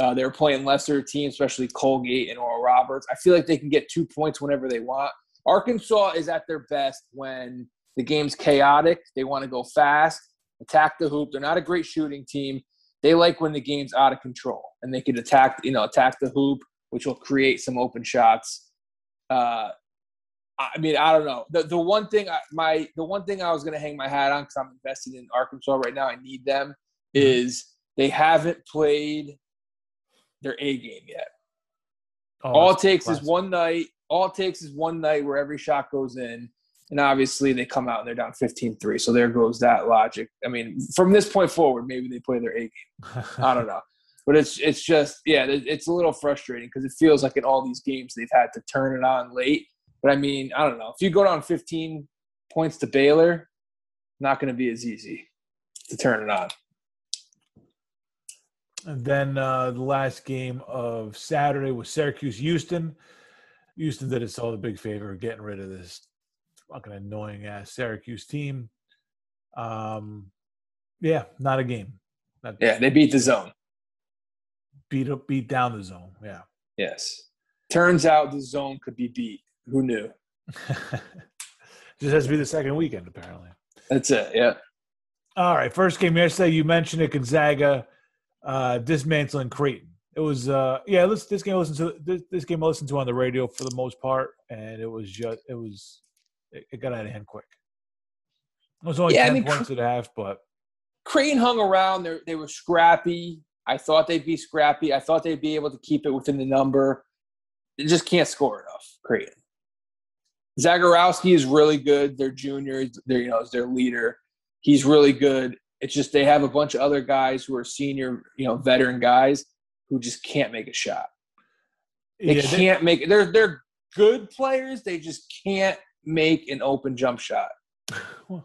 uh, they were playing lesser teams, especially Colgate and Oral Roberts. I feel like they can get two points whenever they want. Arkansas is at their best when the game's chaotic. They want to go fast attack the hoop. They're not a great shooting team. They like when the game's out of control and they can attack, you know, attack the hoop, which will create some open shots. Uh, I mean, I don't know. The the one thing I, my the one thing I was going to hang my hat on because I'm invested in Arkansas right now. I need them mm-hmm. is they haven't played their A game yet. Oh, all it takes classic. is one night. All it takes is one night where every shot goes in, and obviously they come out and they're down 15-3. So there goes that logic. I mean, from this point forward, maybe they play their A game. I don't know. But it's it's just yeah, it's a little frustrating because it feels like in all these games they've had to turn it on late. But I mean, I don't know. If you go down 15 points to Baylor, not going to be as easy to turn it on. And then uh, the last game of Saturday was Syracuse Houston. Houston did us all the big favor of getting rid of this fucking annoying ass Syracuse team. Um, yeah, not a game. Not, yeah, they beat the zone. Beat up, beat down the zone. Yeah. Yes. Turns out the zone could be beat. Who knew? Just has to be the second weekend, apparently. That's it. Yeah. All right. First game yesterday. You mentioned it. Gonzaga uh, dismantling Creighton. It was uh yeah. This this game I listened to this, this game I listened to on the radio for the most part, and it was just it was it, it got out of hand quick. It was only yeah, 10 I mean, points and a half, but Creighton hung around. They they were scrappy. I thought they'd be scrappy. I thought they'd be able to keep it within the number. They just can't score enough. Creighton. Zegarowski is really good. Their junior, their you know, is their leader. He's really good. It's just they have a bunch of other guys who are senior, you know, veteran guys who just can't make a shot. They yeah, can't they, make. They're they're good players. They just can't make an open jump shot. well,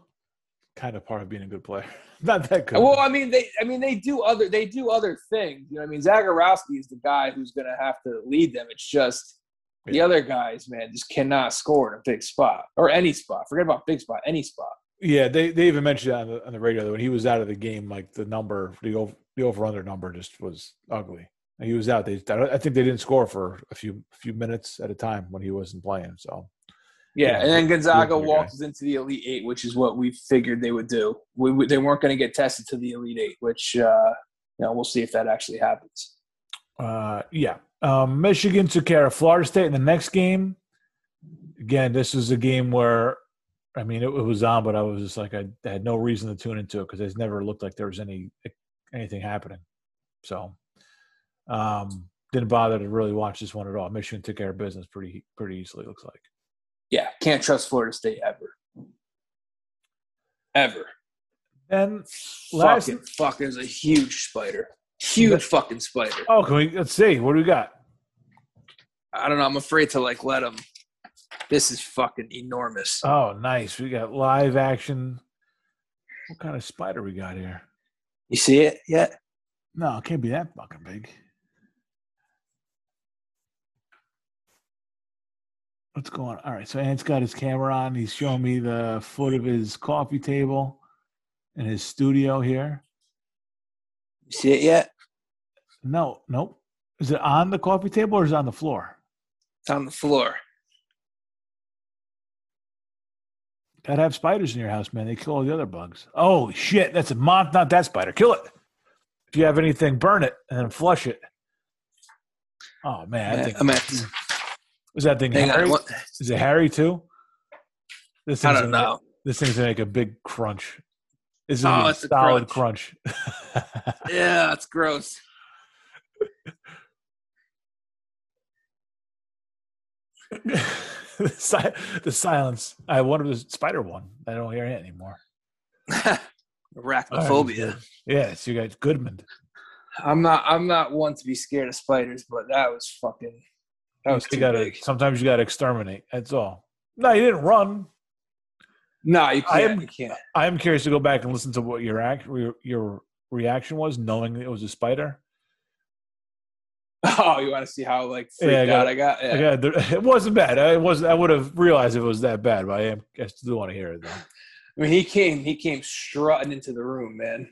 kind of part of being a good player. Not that good. Well, I mean, they, I mean, they do other, they do other things. You know, I mean, Zegarowski is the guy who's going to have to lead them. It's just yeah. the other guys, man, just cannot score in a big spot or any spot. Forget about big spot, any spot. Yeah, they, they even mentioned on the, on the radio that when he was out of the game, like the number, the over, the over under number just was ugly. he was out. They, I think they didn't score for a few few minutes at a time when he wasn't playing. So yeah, and then Gonzaga walks into the Elite Eight, which is what we figured they would do. We, we they weren't going to get tested to the Elite Eight, which uh, you know we'll see if that actually happens. Uh, yeah, um, Michigan took care of Florida State in the next game. Again, this was a game where, I mean, it, it was on, but I was just like I, I had no reason to tune into it because it never looked like there was any anything happening. So, um, didn't bother to really watch this one at all. Michigan took care of business pretty pretty easily. Looks like yeah, can't trust Florida State ever. Ever. And last fucking fuck, there's a huge spider. Huge fucking spider. Oh, can we let's see. What do we got? I don't know. I'm afraid to like let him. This is fucking enormous. Oh, nice. We got live action. What kind of spider we got here? You see it yet? No, it can't be that fucking big. What's going on? All right, so Ant's got his camera on. He's showing me the foot of his coffee table in his studio here. You see it yet? No, nope. Is it on the coffee table or is it on the floor? It's on the floor. Gotta have spiders in your house, man. They kill all the other bugs. Oh shit, that's a moth, not that spider. Kill it. If you have anything, burn it and then flush it. Oh man, I think I'm at is that thing Hang Harry? On, Is it Harry too? This I don't know. Make, this thing's gonna make a big crunch. This is oh, a solid crunch. crunch. yeah, it's gross. the, si- the silence. I wonder if the spider one. I don't hear it anymore. Arachnophobia. Yes, you guys, Goodman. I'm not. I'm not one to be scared of spiders, but that was fucking. That was you too gotta, big. Sometimes you got to exterminate. That's all. No, you didn't run. No, you I can't. am- you can't. I am curious to go back and listen to what your act, your, your reaction was, knowing it was a spider. Oh, you want to see how like freaked Yeah, I got- out I got? Yeah. Yeah, there, it wasn't bad. I was I would have realized if it was that bad, but I am. I still want to hear it though. I mean, he came. He came strutting into the room, man.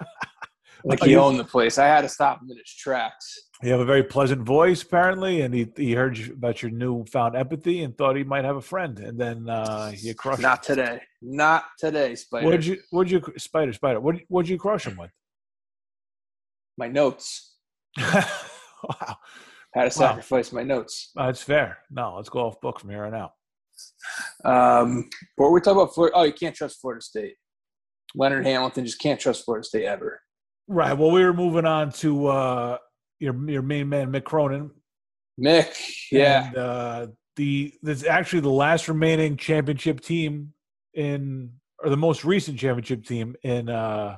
like he owned the place. I had to stop him in his tracks. You have a very pleasant voice, apparently, and he he heard you about your newfound empathy and thought he might have a friend, and then uh, you crushed. Not today. Not today, Spider. What'd you? What'd you? Spider, spider. What? What'd you crush him with? My notes. wow, Had to sacrifice my notes. that's fair. No, let's go off book from here on out. Um, what were we talking about? Florida? Oh, you can't trust Florida State. Leonard Hamilton just can't trust Florida State ever. Right. Well, we were moving on to uh, your your main man, Mick Cronin. Mick, yeah, And, uh, the that's actually the last remaining championship team in, or the most recent championship team in uh,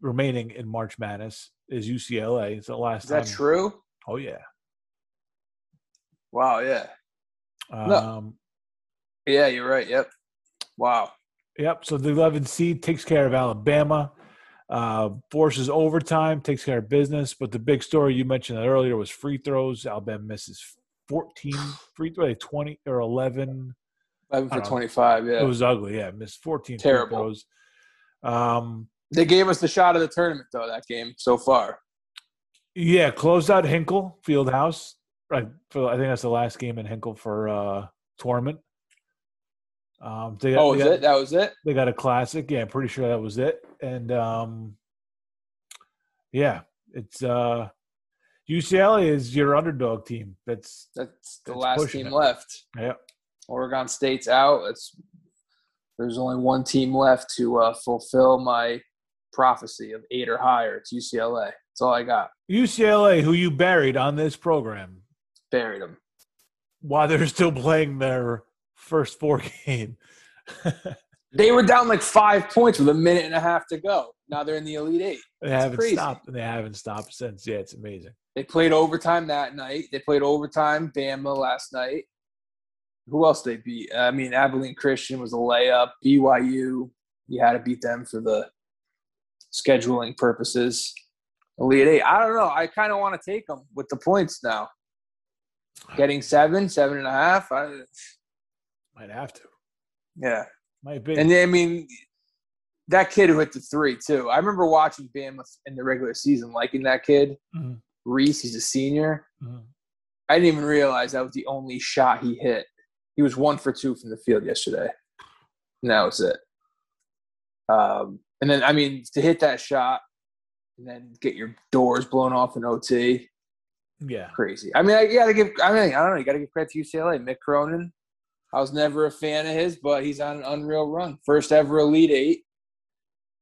remaining in March Madness is UCLA. It's the last is that time. true? Oh yeah. Wow, yeah, Um, yeah, you're right. Yep. Wow. Yep. So the 11 seed takes care of Alabama, uh, forces overtime, takes care of business. But the big story you mentioned that earlier was free throws. Alabama misses 14 free throws, 20 or 11. Eleven for don't know. twenty-five. Yeah, It was ugly. Yeah, missed 14 Terrible. free throws. Um, they gave us the shot of the tournament though. That game so far. yeah, closed out Hinkle Fieldhouse. Right. For I think that's the last game in Hinkle for uh, tournament. Um, they got, Oh, they got- it? That was it. They got a classic. Yeah, pretty sure that was it. And um yeah, it's uh UCLA is your underdog team. That's That's the It's last team it. left. yeah. Oregon State's out. It's there's only one team left to uh, fulfill my prophecy of eight or higher. It's UCLA. That's all I got. UCLA, who you buried on this program Buried them. while they're still playing their first four game. They were down like five points with a minute and a half to go. Now they're in the Elite Eight. they That's haven't crazy. stopped and they haven't stopped since. Yeah, it's amazing. They played overtime that night. They played overtime Bama last night. Who else they beat? Uh, I mean, Abilene Christian was a layup. BYU, you had to beat them for the scheduling purposes. Elite Eight. I don't know. I kind of want to take them with the points now. Getting seven, seven and a half. I, Might have to. yeah. Might be. And then, I mean, that kid who hit the three, too. I remember watching Bama in the regular season, liking that kid. Mhm. Reese, he's a senior. Mhm. I didn't even realize that was the only shot he hit. He was one for two from the field yesterday. And that was it. Um, and then, I mean, to hit that shot and then get your doors blown off in OT, yeah. crazy. I mean, I got to give, I mean, I don't know, you got to give credit to UCLA. Mick Cronin, I was never a fan of his, but he's on an unreal run. First ever Elite Eight.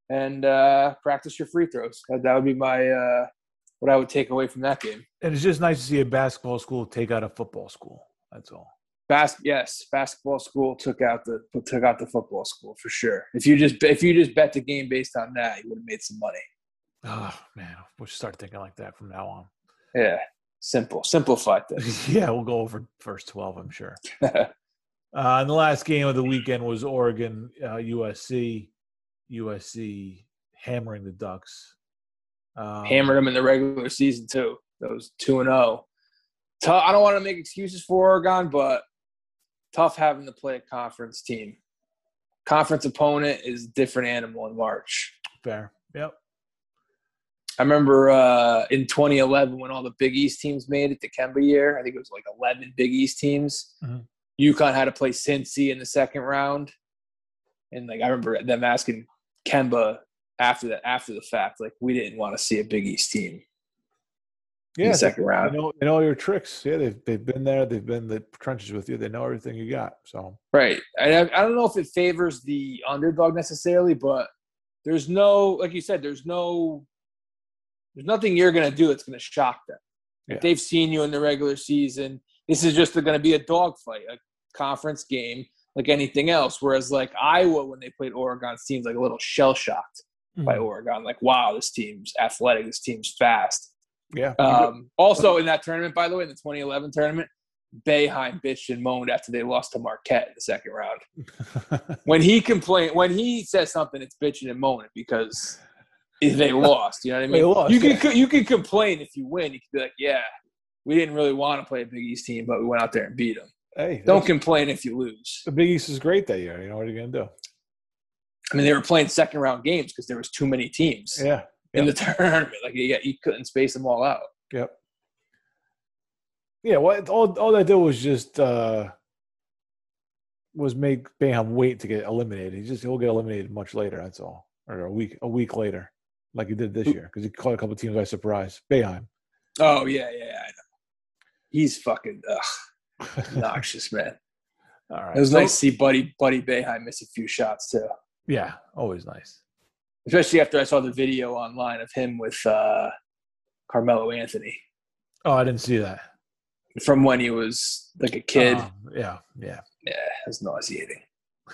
And uh, practice your free throws. That, would be my, uh, what I would take away from that game. And it's just nice to see a basketball school take out a football school. That's all. Bas- yes, basketball school took out the took out the football school for sure. If you just if you just bet the game based on that, you would have made some money. Oh man, we should start thinking like that from now on. Yeah, simple, simplified things. yeah, we'll go over first twelve, I'm sure. Uh, and the last game of the weekend was Oregon uh, USC. USC hammering the Ducks. Um, Hammered them in the regular season too. Those two and zero. Tough. I don't want to make excuses for Oregon, but tough having to play a conference team. Conference opponent is a different animal in March. Fair. Yep. I remember uh, in 2011 when all the Big East teams made it, the Kemba year. I think it was like 11 Big East teams. Mhm. UConn had to play Cincy in the second round, and like I remember them asking Kemba after that after the fact, like we didn't want to see a Big East team in Yeah. the second They round. know, they know your tricks. Yeah, they've they've been there. They've been in the trenches with you. They know everything you got. So Right. I, I don't know if it favors the underdog necessarily, but there's no, like you said, there's no, there's nothing you're going to do that's going to shock them. If Yeah. they've seen you in the regular season, This is just going to be a dogfight, a conference game like anything else. Whereas like Iowa, when they played Oregon, seems like a little shell shocked by Mhm. Oregon. Like, wow, this team's athletic. This team's fast. Yeah. Um, also, in that tournament, by the way, in the 2011 tournament, Boeheim bitched and moaned after they lost to Marquette in the second round. When he complained, when he says something, it's bitching and moaning because they lost. You know what I mean? They lost, you can you can complain if you win. You can be like, yeah, we didn't really want to play a Big East team, but we went out there and beat them. Hey, Don't complain if you lose. the Big East is great that year. You know what are you gonna do? I mean, they were playing second round games because there was too many teams Yeah. in the tournament. Like, yeah, you couldn't space them all out. Yep. Yeah, what all all that did was just uh was make Boeheim wait to get eliminated. He just he'll get eliminated much later. That's all, or a week a week later, like he did this year because he caught a couple teams by surprise. Boeheim. Oh yeah, yeah, yeah, I know. He's fucking ugh, obnoxious, man. all right. It was So- nice to see Buddy Buddy Boeheim miss a few shots too, Yeah, always nice. especially after I saw the video online of him with uh, Carmelo Anthony Oh, I didn't see that. from when he was like a kid. Um, yeah, yeah. yeah, it was nauseating.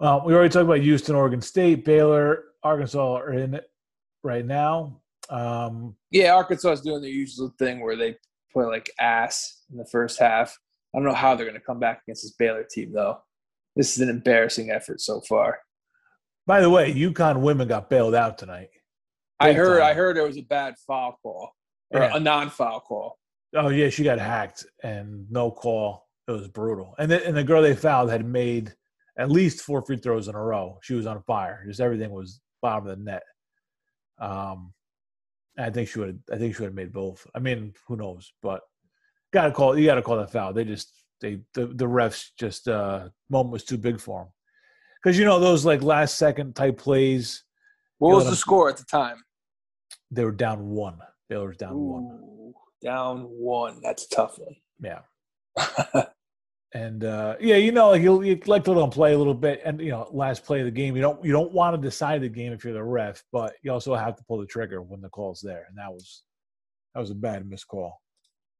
Well, we already talked about Houston, Oregon State, Baylor, Arkansas are in it right now. Um, Yeah, Arkansas is doing the usual thing where they play like ass in the first half. I don't know how they're going to come back against this Baylor team though. This is an embarrassing effort so far. by the way, UConn women got bailed out tonight. I Big heard I heard there was a bad foul call or Yeah. a non-foul call. Oh yeah, she got hacked and no call. It was brutal. And the, and the girl they fouled had made at least four free throws in a row. She was on fire. Just everything was bottom of the net. Um, I think she would. I think she would have made both. I mean, who knows? But gotta call. You gotta call that foul. They just they the the refs just uh moment was too big for them because you know those like last second type plays. What was let the score at the time? They were down one. Baylor was down one. Down one. That's a tough one. Yeah. And uh, yeah, you know, like you you like to let them play a little bit, and you know, last play of the game, you don't you don't want to decide the game if you're the ref, but you also have to pull the trigger when the call's there, and that was that was a bad missed call.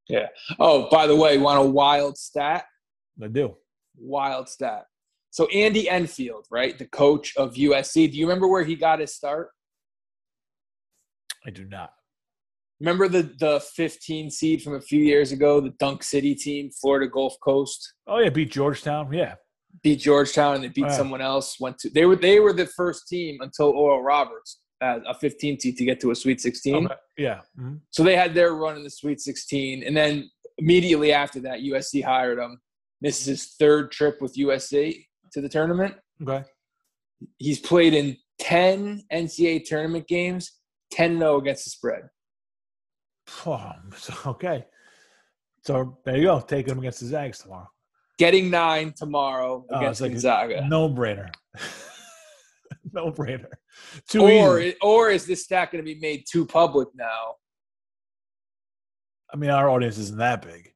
Yeah. Oh, by the way, you want a wild stat? I do. Wild stat. So Andy Enfield, right, the coach of USC. Do you remember where he got his start? I do not. Remember the the 15 seed from a few years ago, the Dunk City team, Florida Gulf Coast, Oh yeah, beat Georgetown. Yeah, beat Georgetown and they beat Wow. someone else. Went to they were they were the first team until Oral Roberts, uh, a 15 seed to get to a Sweet 16. Okay. yeah. Mhm. So they had their run in the Sweet 16, and then immediately after that, USC hired him. This is his third trip with USC to the tournament. Okay. He's played in 10 NCAA tournament games, 10 0 against the spread. Oh, okay. So there you go. Taking them against the Zags tomorrow. Getting nine tomorrow Oh, against like Gonzaga. No brainer. no brainer. Too or, easy. or is this stat going to be made too public now? I mean, our audience isn't that big.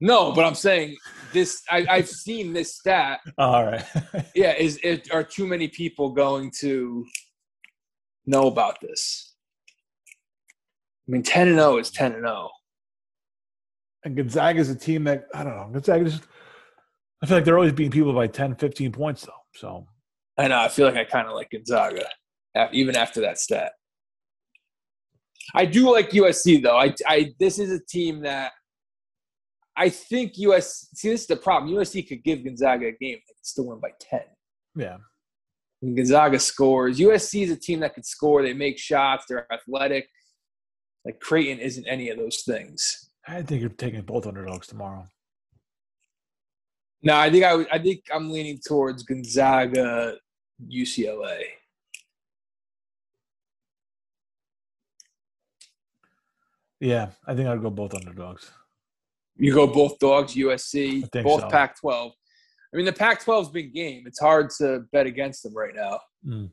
No, but I'm saying this. I, I've seen this stat. All right. Yeah, is it are too many people going to know about this? I mean, ten and zero is ten and oh. zero. And Gonzaga is a team that I don't know. Gonzaga just I feel like they're always beating people by 10, 15 points though. So I know. I feel like I kind of like Gonzaga, even after that stat. I do like USC though. I, I this is a team that I think USC. See, this is the problem. USC could give Gonzaga a game; they could still win by ten. yeah. When Gonzaga scores, USC is a team that could score. They make shots. They're athletic. Like Creighton isn't any of those things. I think you're taking both underdogs tomorrow. No, I think I, I think I'm leaning towards Gonzaga, UCLA. Yeah, I think I'd go both underdogs. You go both dogs, USC, both so. Pac-12. I mean, the Pac-12's big game. It's hard to bet against them right now. Mm.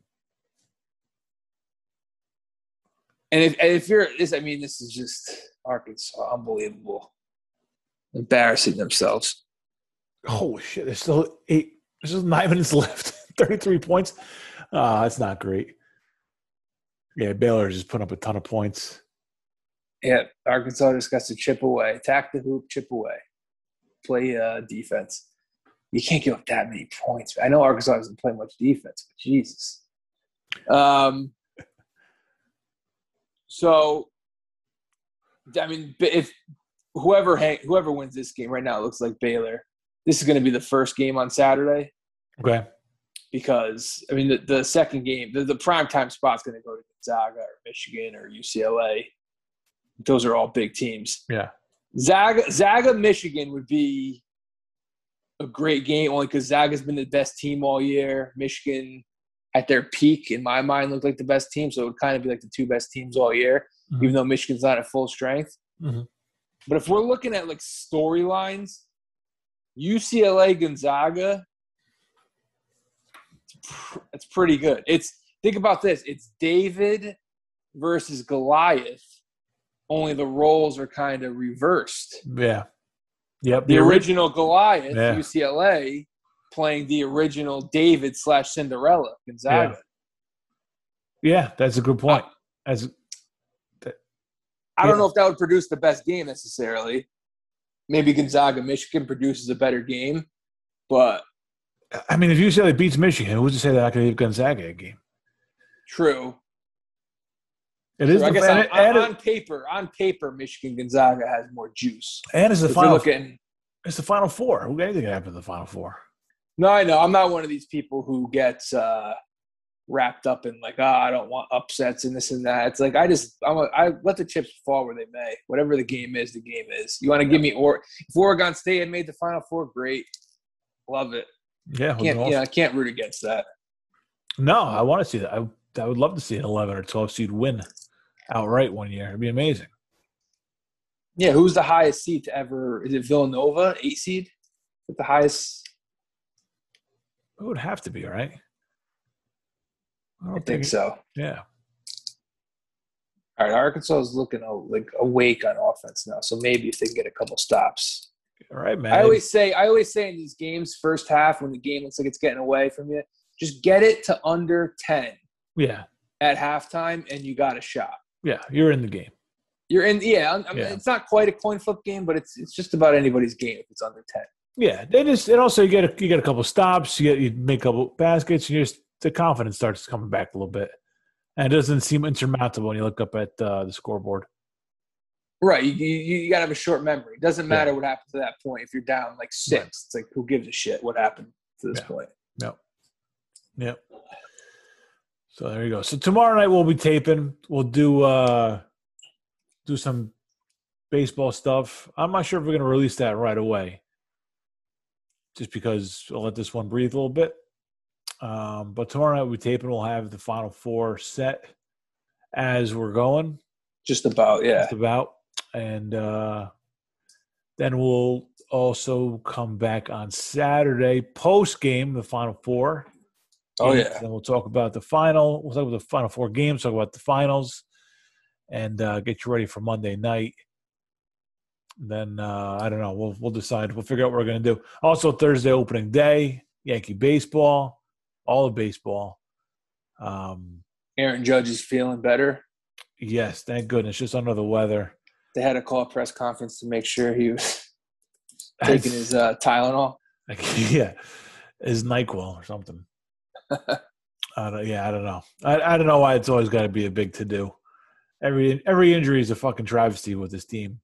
And if and if you're this, I mean, this is just Arkansas, unbelievable, embarrassing themselves. Holy shit! There's still eight. There's just nine minutes left. Thirty-three points. Ah, that's not great. Yeah, Baylor just put up a ton of points. Yeah, Arkansas just got to chip away, attack the hoop, chip away, play uh, defense. You can't give up that many points. I know Arkansas doesn't play much defense, but Jesus. Um. So, I mean, if whoever hang, whoever wins this game right now, it looks like Baylor. This is going to be the first game on Saturday. Okay. Because I mean, the, the second game, the, the prime time spot's going to go to Gonzaga or Michigan or UCLA. Those are all big teams. Yeah. Zaga, Zaga, Michigan would be a great game only because Zaga's been the best team all year. Michigan, at their peak, in my mind, looked like the best team. So it would kind of be like the two best teams all year, Mhm. even though Michigan's not at full strength. Mhm. But if we're looking at like storylines, UCLA Gonzaga, it's pr- it's pretty good. It's think about this: it's David versus Goliath. Only the roles are kind of reversed. Yeah. Yep. The ori- original Goliath, Yeah. UCLA, playing the original David slash Cinderella Gonzaga. Yeah, that's a good point. As I don't Yeah. know if that would produce the best game necessarily. Maybe Gonzaga Michigan produces a better game, but I mean, if UCLA beats Michigan, who's to say they're not going give Gonzaga a game? true. It is So I guess on, on, on paper, on paper, Michigan Gonzaga has more juice. and it's the final. looking, It's the final four. Who anything can happen in the final four? No, I know I'm not one of these people who gets uh, wrapped up in like, oh, I don't want upsets and this and that. It's like I just I'm a, I let the chips fall where they may. Whatever the game is, the game is. You want to give me or if Oregon State had made the Final Four, great, love it. Yeah, Can't awesome. yeah, I can't root against that. No, I want to see that. I, I would love to see an 11 or 12 seed win outright one year. It'd be amazing. Yeah, who's the highest seed to ever? Is it Villanova, eight seed? Is it the highest? It would have to be, right? I don't I think so. Yeah. All right, Arkansas is looking like awake on offense now, so maybe if they can get a couple stops. All right, man. I always say, I always say in these games, first half when the game looks like it's getting away from you, just get it to under ten yeah. at halftime, and you got a shot. Yeah. You're in the game. You're in, yeah. I mean, Yeah. it's not quite a coin flip game, but it's it's just about anybody's game if it's under ten. Yeah. They just, and also you get a, you get a couple stops, you get, you make a couple baskets, and you just, the confidence starts coming back a little bit. And it doesn't seem insurmountable when you look up at uh, the scoreboard. Right, you, you, you got to have a short memory. It doesn't Yeah. matter what happened to that point. If you're down like six, Right. it's like who gives a shit what happened to this Yeah. point? Yep. Yep. So there you go. So tomorrow night we'll be taping. We'll do uh do some baseball stuff. I'm not sure if we're gonna release that right away. Just because I'll let this one breathe a little bit. Um, but tomorrow night we'll be taping, we'll have the final four set as we're going. Just about, yeah. Just about. And uh then we'll also come back on Saturday post game, the final four. Oh And yeah. Then we'll talk about the final. We'll talk about the final four games. Talk about the finals, and uh, get you ready for Monday night. Then uh, I don't know. We'll we'll decide. We'll figure out what we're gonna do. Also Thursday opening day, Yankee baseball, all of baseball. Um, Aaron Judge is feeling better. yes, thank goodness. Just under the weather. They had to call a press conference to make sure he was taking his uh, Tylenol. Like, yeah, is Nyquil or something. I don't, yeah, I don't know. I, I don't know why it's always got to be a big to do. Every every injury is a fucking travesty with this team.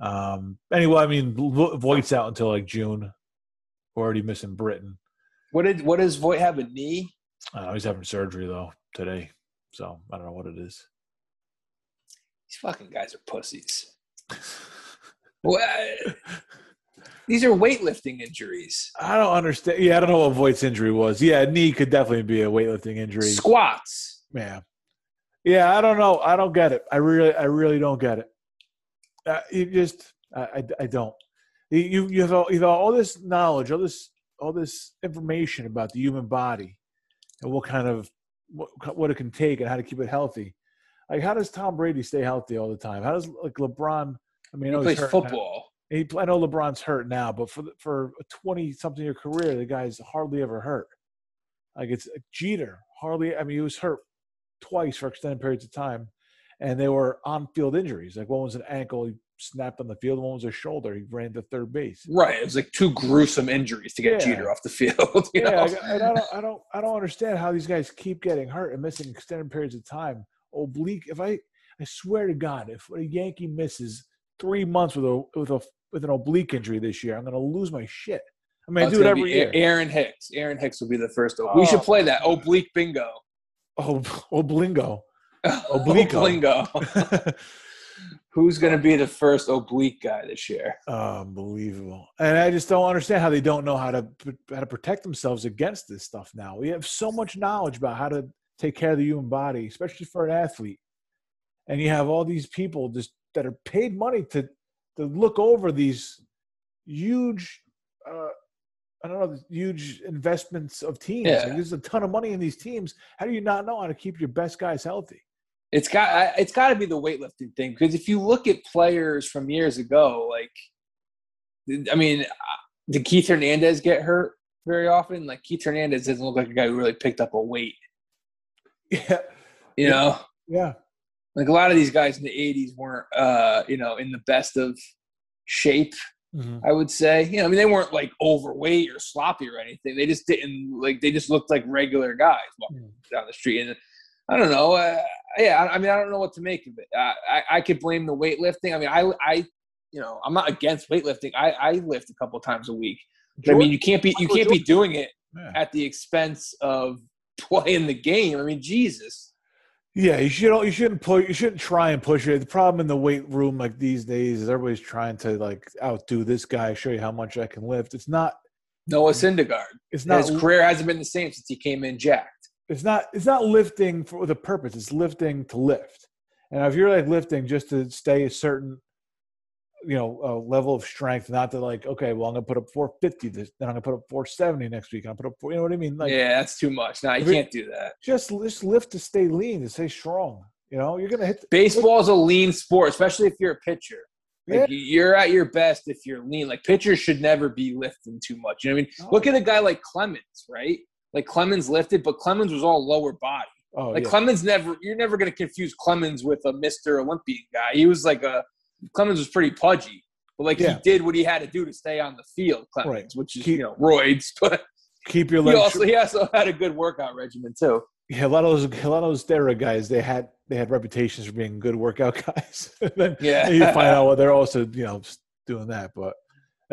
Um. Anyway, I mean, Vo- Voit's out until like June. We're already missing Britton. What did what does Voit have a knee? Uh, he's having surgery though today, so I don't know what it is. These fucking guys are pussies. What? These are weightlifting injuries. I don't understand. Yeah, I don't know what Voit's injury was. Yeah, knee could definitely be a weightlifting injury. Squats. Yeah, yeah. I don't know. I don't get it. I really, I really don't get it. Uh, you just, I, I, I don't. You, you, have all, you have all this knowledge, all this, all this information about the human body, and what kind of, what, what it can take, and how to keep it healthy. Like, how does Tom Brady stay healthy all the time? How does like LeBron? I mean, I He he's plays hurt now. football. He, I know LeBron's hurt now, but for the, for a twenty something year career, the guy's hardly ever hurt. Like it's a Jeter, hardly. I mean, he was hurt twice for extended periods of time, and they were on-field injuries. Like one was an ankle, he snapped on the field. One was a shoulder, he ran to third base. Right. It was like two gruesome injuries to get Yeah. Jeter off the field. You yeah, know? I, I don't, I don't, I don't understand how these guys keep getting hurt and missing extended periods of time. Oblique. If I, I swear to God, if a Yankee misses three months with a with a with an oblique injury this year, I'm gonna lose my shit. I mean, I Oh, do it every year. Aaron Hicks. Aaron Hicks will be the first. ob- we oh. should Oh. play that oblique bingo. Oh, oblingo. Obliquo. Oblingo. Who's going to be the first oblique guy this year? Unbelievable. And I just don't understand how they don't know how to how to protect themselves against this stuff now. We have so much knowledge about how to take care of the human body, especially for an athlete. And you have all these people just that are paid money to to look over these huge uh I don't know, huge investments of teams. Yeah. Like, there's a ton of money in these teams. How do you not know how to keep your best guys healthy? It's got it's got to be the weightlifting thing because if you look at players from years ago, like I mean, uh, did Keith Hernandez get hurt very often? Like Keith Hernandez doesn't look like a guy who really picked up a weight. Yeah. You know, Yeah. like a lot of these guys in the '80s weren't, uh, you know, in the best of shape. Mhm. I would say, you know, I mean, they weren't like overweight or sloppy or anything. They just didn't like. They just looked like regular guys walking Mm. down the street. And I don't know. Uh, yeah, I, I mean, I don't know what to make of it. Uh, I I could blame the weightlifting. I mean, I I you know, I'm not against weightlifting. I I lift a couple times a week. But I mean, you can't be you can't be doing it Yeah. at the expense of playing the game. I mean, Jesus. Yeah, you should you shouldn't push you shouldn't try and push it. The problem in the weight room like these days is everybody's trying to like outdo this guy, show you how much I can lift. It's not Noah Syndergaard. it's not His career hasn't been the same since he came in jacked. It's not it's not lifting for the purpose. It's lifting to lift. And if you're like lifting just to stay a certain you know uh, level of strength, not to like okay, well I'm gonna put up 450 this, then I'm gonna put up 470 next week. I'm gonna put up four, you know what I mean? Like yeah, that's too much. No, you can't do that. just just lift to stay lean, to stay strong. You know, you're gonna hit the, Baseball is a lean sport, especially if you're a pitcher. Yeah. You're at your best if you're lean. Like pitchers should never be lifting too much. You know what I mean? No. Look at a guy like Clemens, right? Like Clemens lifted, but Clemens was all lower body. oh Like yeah. Clemens never you're never gonna confuse Clemens with a Mr. Olympian guy. He was like a Clemens was pretty pudgy. But like Yeah. he did what he had to do to stay on the field, Clemens, Right. which is Keep- you know, roids. But keep your he also he also had a good workout regimen too. yeah, a lot of those a lot of those steroid guys they had they had reputations for being good workout guys. and then Yeah. you find out well they're also you know doing that. But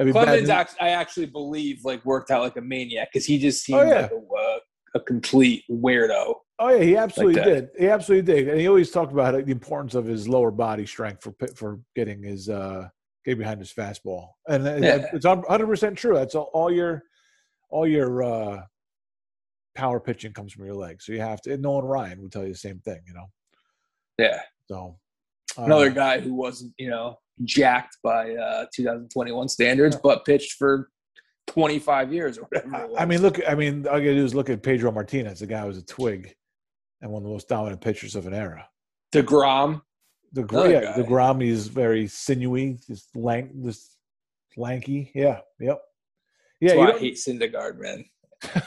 I mean, Clemens, bad- I actually believe, like worked out like a maniac because he just seemed Oh, yeah. like a, uh, a complete weirdo. oh yeah, he absolutely that. did. He absolutely did, and he always talked about the importance of his lower body strength for for getting his uh getting behind his fastball, and Yeah. it's hundred percent true. That's all, all your all your uh power pitching comes from your legs, so you have to. And Nolan Ryan would tell you the same thing, you know. Yeah, So another uh, guy who wasn't, you know, jacked by uh, 2021 standards, but pitched for 25 years or whatever. I mean, look. I mean, all you gotta do is look at Pedro Martinez. The guy who was a twig, and one of the most dominant pitchers of an era. deGrom. The yeah, guy. deGrom is very sinewy, just lank, just lanky. Yeah, yep. Yeah, That's why I hate Syndergaard, man.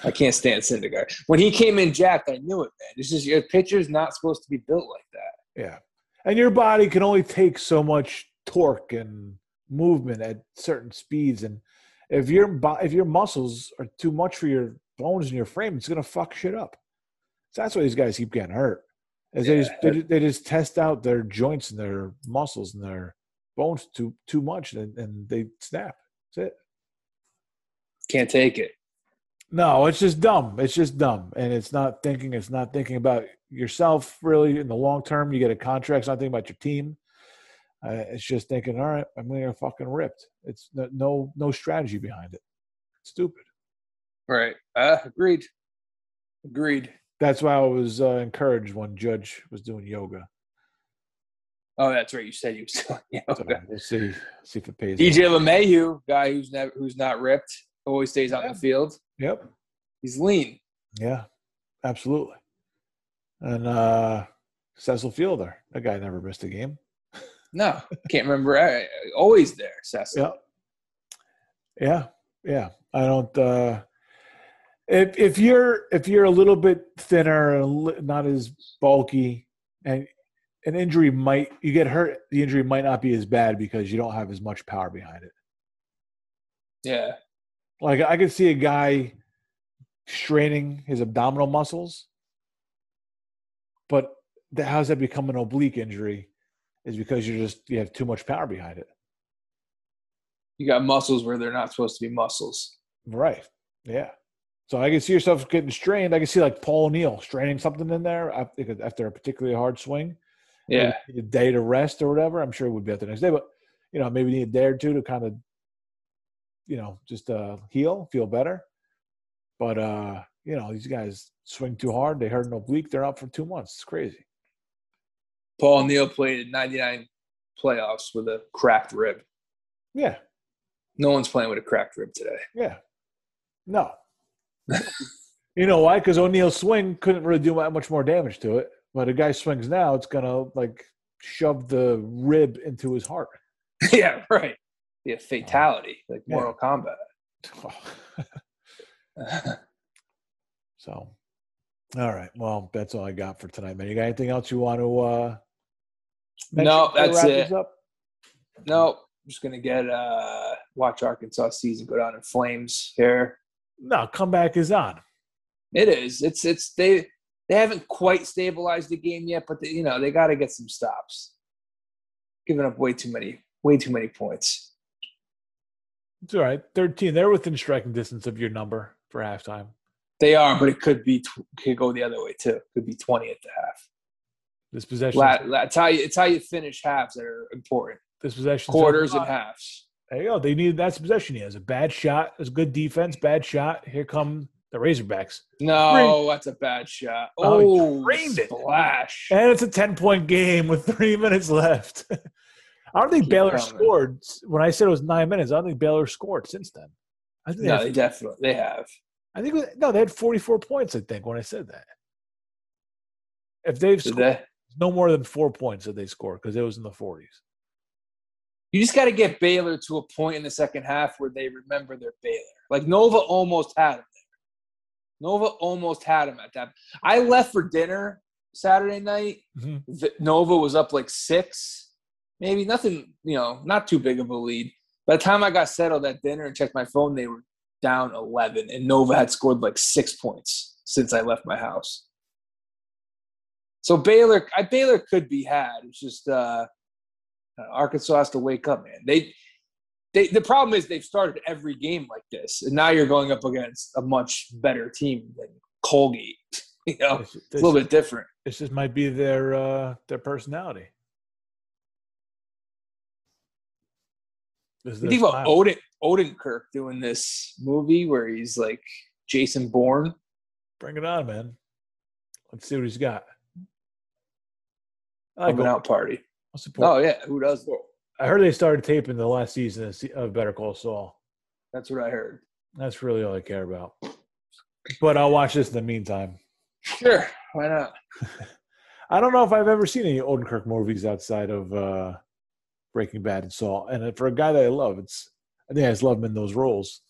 I can't stand Syndergaard. When he came in jacked, I knew it, man. It's just your pitcher's not supposed to be built like that. yeah, and your body can only take so much torque and movement at certain speeds, and if your if your muscles are too much for your bones and your frame, it's gonna fuck shit up. So that's why these guys keep getting hurt. Is they, just, they they just test out their joints and their muscles and their bones too too much, and, and they snap. That's it. Can't take it. No, it's just dumb. It's just dumb, and it's not thinking. It's not thinking about yourself really in the long term. You get a contract. It's not thinking about your team. Uh, it's just thinking, all right, I'm gonna get fucking ripped. It's no no, no strategy behind it. Stupid. Right. Uh, agreed. Agreed. That's why I was uh, encouraged when Judge was doing yoga. Oh, that's right. You said you was doing So yoga. we'll see see if it pays. DJ off. LeMahieu, guy who's never who's not ripped, always stays out in the field. Yep. He's lean. Yeah. Absolutely. And uh Cecil Fielder, that guy never missed a game. No, can't remember. I, always there, Cecil. Yeah. Yeah. Yeah. I don't uh if if you're if you're a little bit thinner and not as bulky and an injury might you get hurt. The injury might not be as bad because you don't have as much power behind it. Yeah. Like I could see a guy straining his abdominal muscles, but how's that become an oblique injury? Is because you're just you have too much power behind it. You got muscles where they're not supposed to be muscles. Right. Yeah. So I can see yourself getting strained. I can see like Paul O'Neill straining something in there after a particularly hard swing. Yeah. A day to rest or whatever. I'm sure it would be at the next day, but you know, maybe need a day or two to kind of, you know, just uh, heal, feel better. But uh, you know, these guys swing too hard. They hurt an oblique. They're out for two months. It's crazy. Paul O'Neill played 99 playoffs with a cracked rib. Yeah. No one's playing with a cracked rib today. Yeah. No. you know why? Because O'Neill's swing couldn't really do that much more damage to it. But a guy swings now, it's gonna like shove the rib into his heart. yeah, right. Be a fatality, oh. like Yeah. Mortal Kombat. so, all right. Well, that's all I got for tonight, man. You got anything else you want to? uh No, that's it. Up? no, I'm just gonna get uh watch Arkansas season go down in flames here. No, comeback is on. It is. It's it's they they haven't quite stabilized the game yet, but they, you know they got to get some stops. Giving up way too many, way too many points. It's all right. Thirteen. They're within striking distance of your number for halftime. They are, but it could be could go the other way too. Could be twenty at the half. This possession. La- la- It's how you it's how you finish halves that are important. This possession. Quarters and halves. There you go. They need that's the possession. He has a bad shot. It's good defense. Bad shot. Here come the Razorbacks, No, that's a bad shot. Oh, Oh, drained it. splash! and it's a ten point game with three minutes left. I don't think Keep Baylor coming. scored when I said it was nine minutes. I don't think Baylor scored since then. I think they No, had- they definitely they have. I think was- no, they had forty four points. I think when I said that. If they've scored they? no more than four points that they scored because it was in the forties. You just got to get Baylor to a point in the second half where they remember they're Baylor. Like Nova almost had him there. Nova almost had him at that. I left for dinner Saturday night. Mhm. Nova was up like six, maybe nothing, you know, not too big of a lead. By the time I got settled at dinner and checked my phone, they were down 11, and Nova had scored like six points since I left my house. So Baylor, I, Baylor could be had. It's just uh, Arkansas has to wake up, man. They, they, the problem is they've started every game like this, and now you're going up against a much better team than Colgate. You know, This, it's a little bit different. this just might be their uh, their personality. Is You think about. Odin Odenkirk doing this movie where he's like Jason Bourne. Bring it on, man. Let's see what he's got. I like Coming out party. I'll support. Oh yeah, who does? I heard they started taping the last season of of Better Call Saul. That's what I heard. That's really all I care about. But I'll watch this in the meantime. Sure, why not? I don't know if I've ever seen any Odenkirk movies outside of uh, Breaking Bad and Saul. And for a guy that I love, it's I think I just love him in those roles.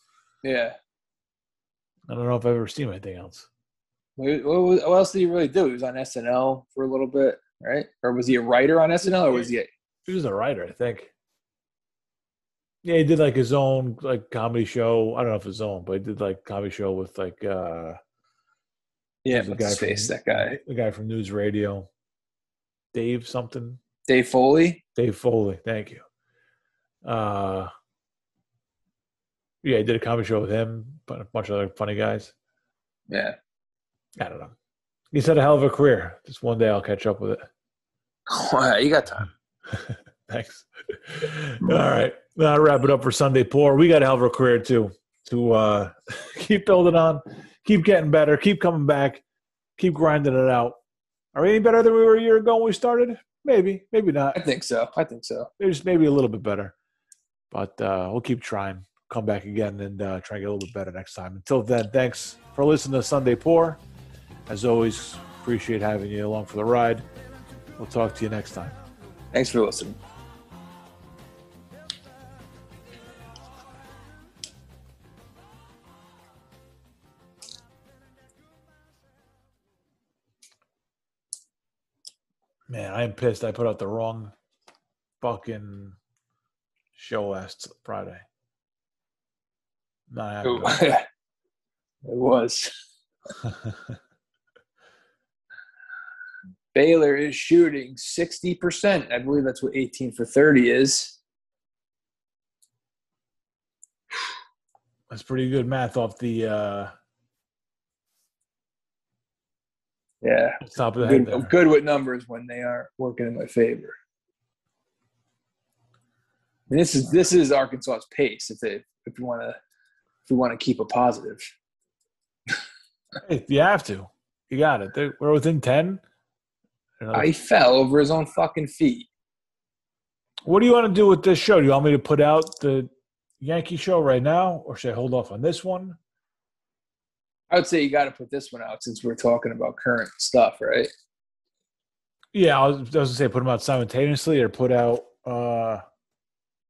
Yeah. I don't know if I've ever seen anything else. What, what, what else did he really do? He was on SNL for a little bit, right? Or was he a writer on SNL, or was he? A, He was a writer, I think. Yeah, he did like his own like comedy show. I don't know if his own, but he did like comedy show with like uh yeah, the guy his from- face? That guy, the guy from News Radio, Dave something, Dave Foley. Dave Foley. Thank you. Uh, yeah, I did a comedy show with him, but a bunch of other funny guys. Yeah. I don't know. He's had a hell of a career. Just one day I'll catch up with it. Wow, you got time. Thanks. All right. I'll wrap it up for Sunday Pour. We got a hell of a career too. To uh, keep building on, keep getting better, keep coming back, keep grinding it out. Are we any better than we were a year ago when we started? Maybe, maybe not. I think so. I think so. Maybe maybe a little bit better. But uh, we'll keep trying. Come back again and uh, try and get a little bit better next time. Until then, thanks for listening to Sunday Pour. As always, appreciate having you along for the ride. We'll talk to you next time. Thanks for listening. Man, I'm pissed. I put out the wrong fucking show last Friday. Not happy. it was. Baylor is shooting 60%. I believe that's what 18 for 30 is. That's pretty good math off the uh, Yeah. top of the Good, there. I'm good with numbers when they aren't working in my favor. And this is this is Arkansas's pace if they if you want to if we want to keep a positive. You have to. You got it. They- We're within 10. Another- I fell over his own fucking feet. What do you want to do with this show? Do you want me to put out the Yankee show right now, or should I hold off on this one? I would say you got to put this one out since we're talking about current stuff, right? Yeah, I was, I was gonna say put them out simultaneously, or put out. uh All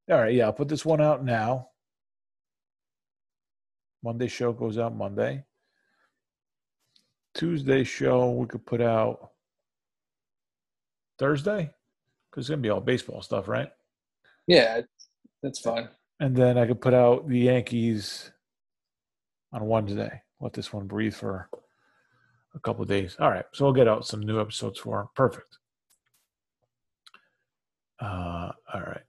right, yeah, I'll put this one out now. Monday show goes out Monday. Tuesday show we could put out Thursday because it's gonna be all baseball stuff, right? Yeah, that's fine. And then I could put out the Yankees on Wednesday. Let this one breathe for a couple of days. All right. So we'll get out some new episodes for 'em. Perfect. Uh, all right.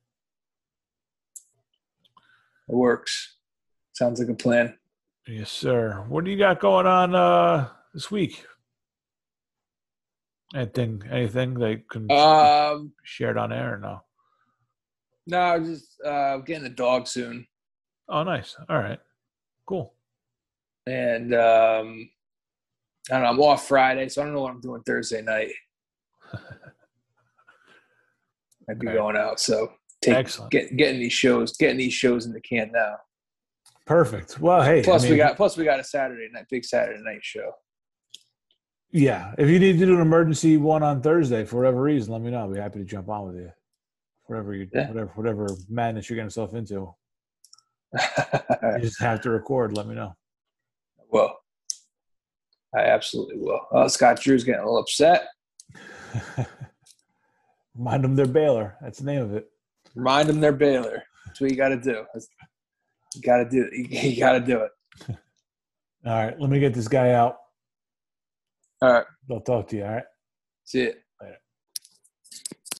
It works. Sounds like a plan. Yes, sir. What do you got going on uh this week? Anything anything that can Um, shared on air or no? no, just uh, getting a dog soon, Oh nice. All right. Cool. And um, I don't know. I'm off Friday, so I don't know what I'm doing Thursday night. I'd be Okay. going out, so take Excellent. get, getting these shows, getting these shows in the can now. Perfect. Well, hey. I Plus, we got plus we got a Saturday night, big Saturday night show. Yeah, if you need to do an emergency one on Thursday for whatever reason, let me know. I'll be happy to jump on with you. Whatever you, Yeah. whatever, whatever madness you're getting yourself into, you just have to record. Let me know. Well, I absolutely will. Oh, Scott Drew's getting a little upset. Remind them they're Baylor. That's the name of it. Remind them they're Baylor. That's what you got to do. That's- You got to do it. You, you got to do it. All right, let me get this guy out. All right. I'll talk to you. All right. See it.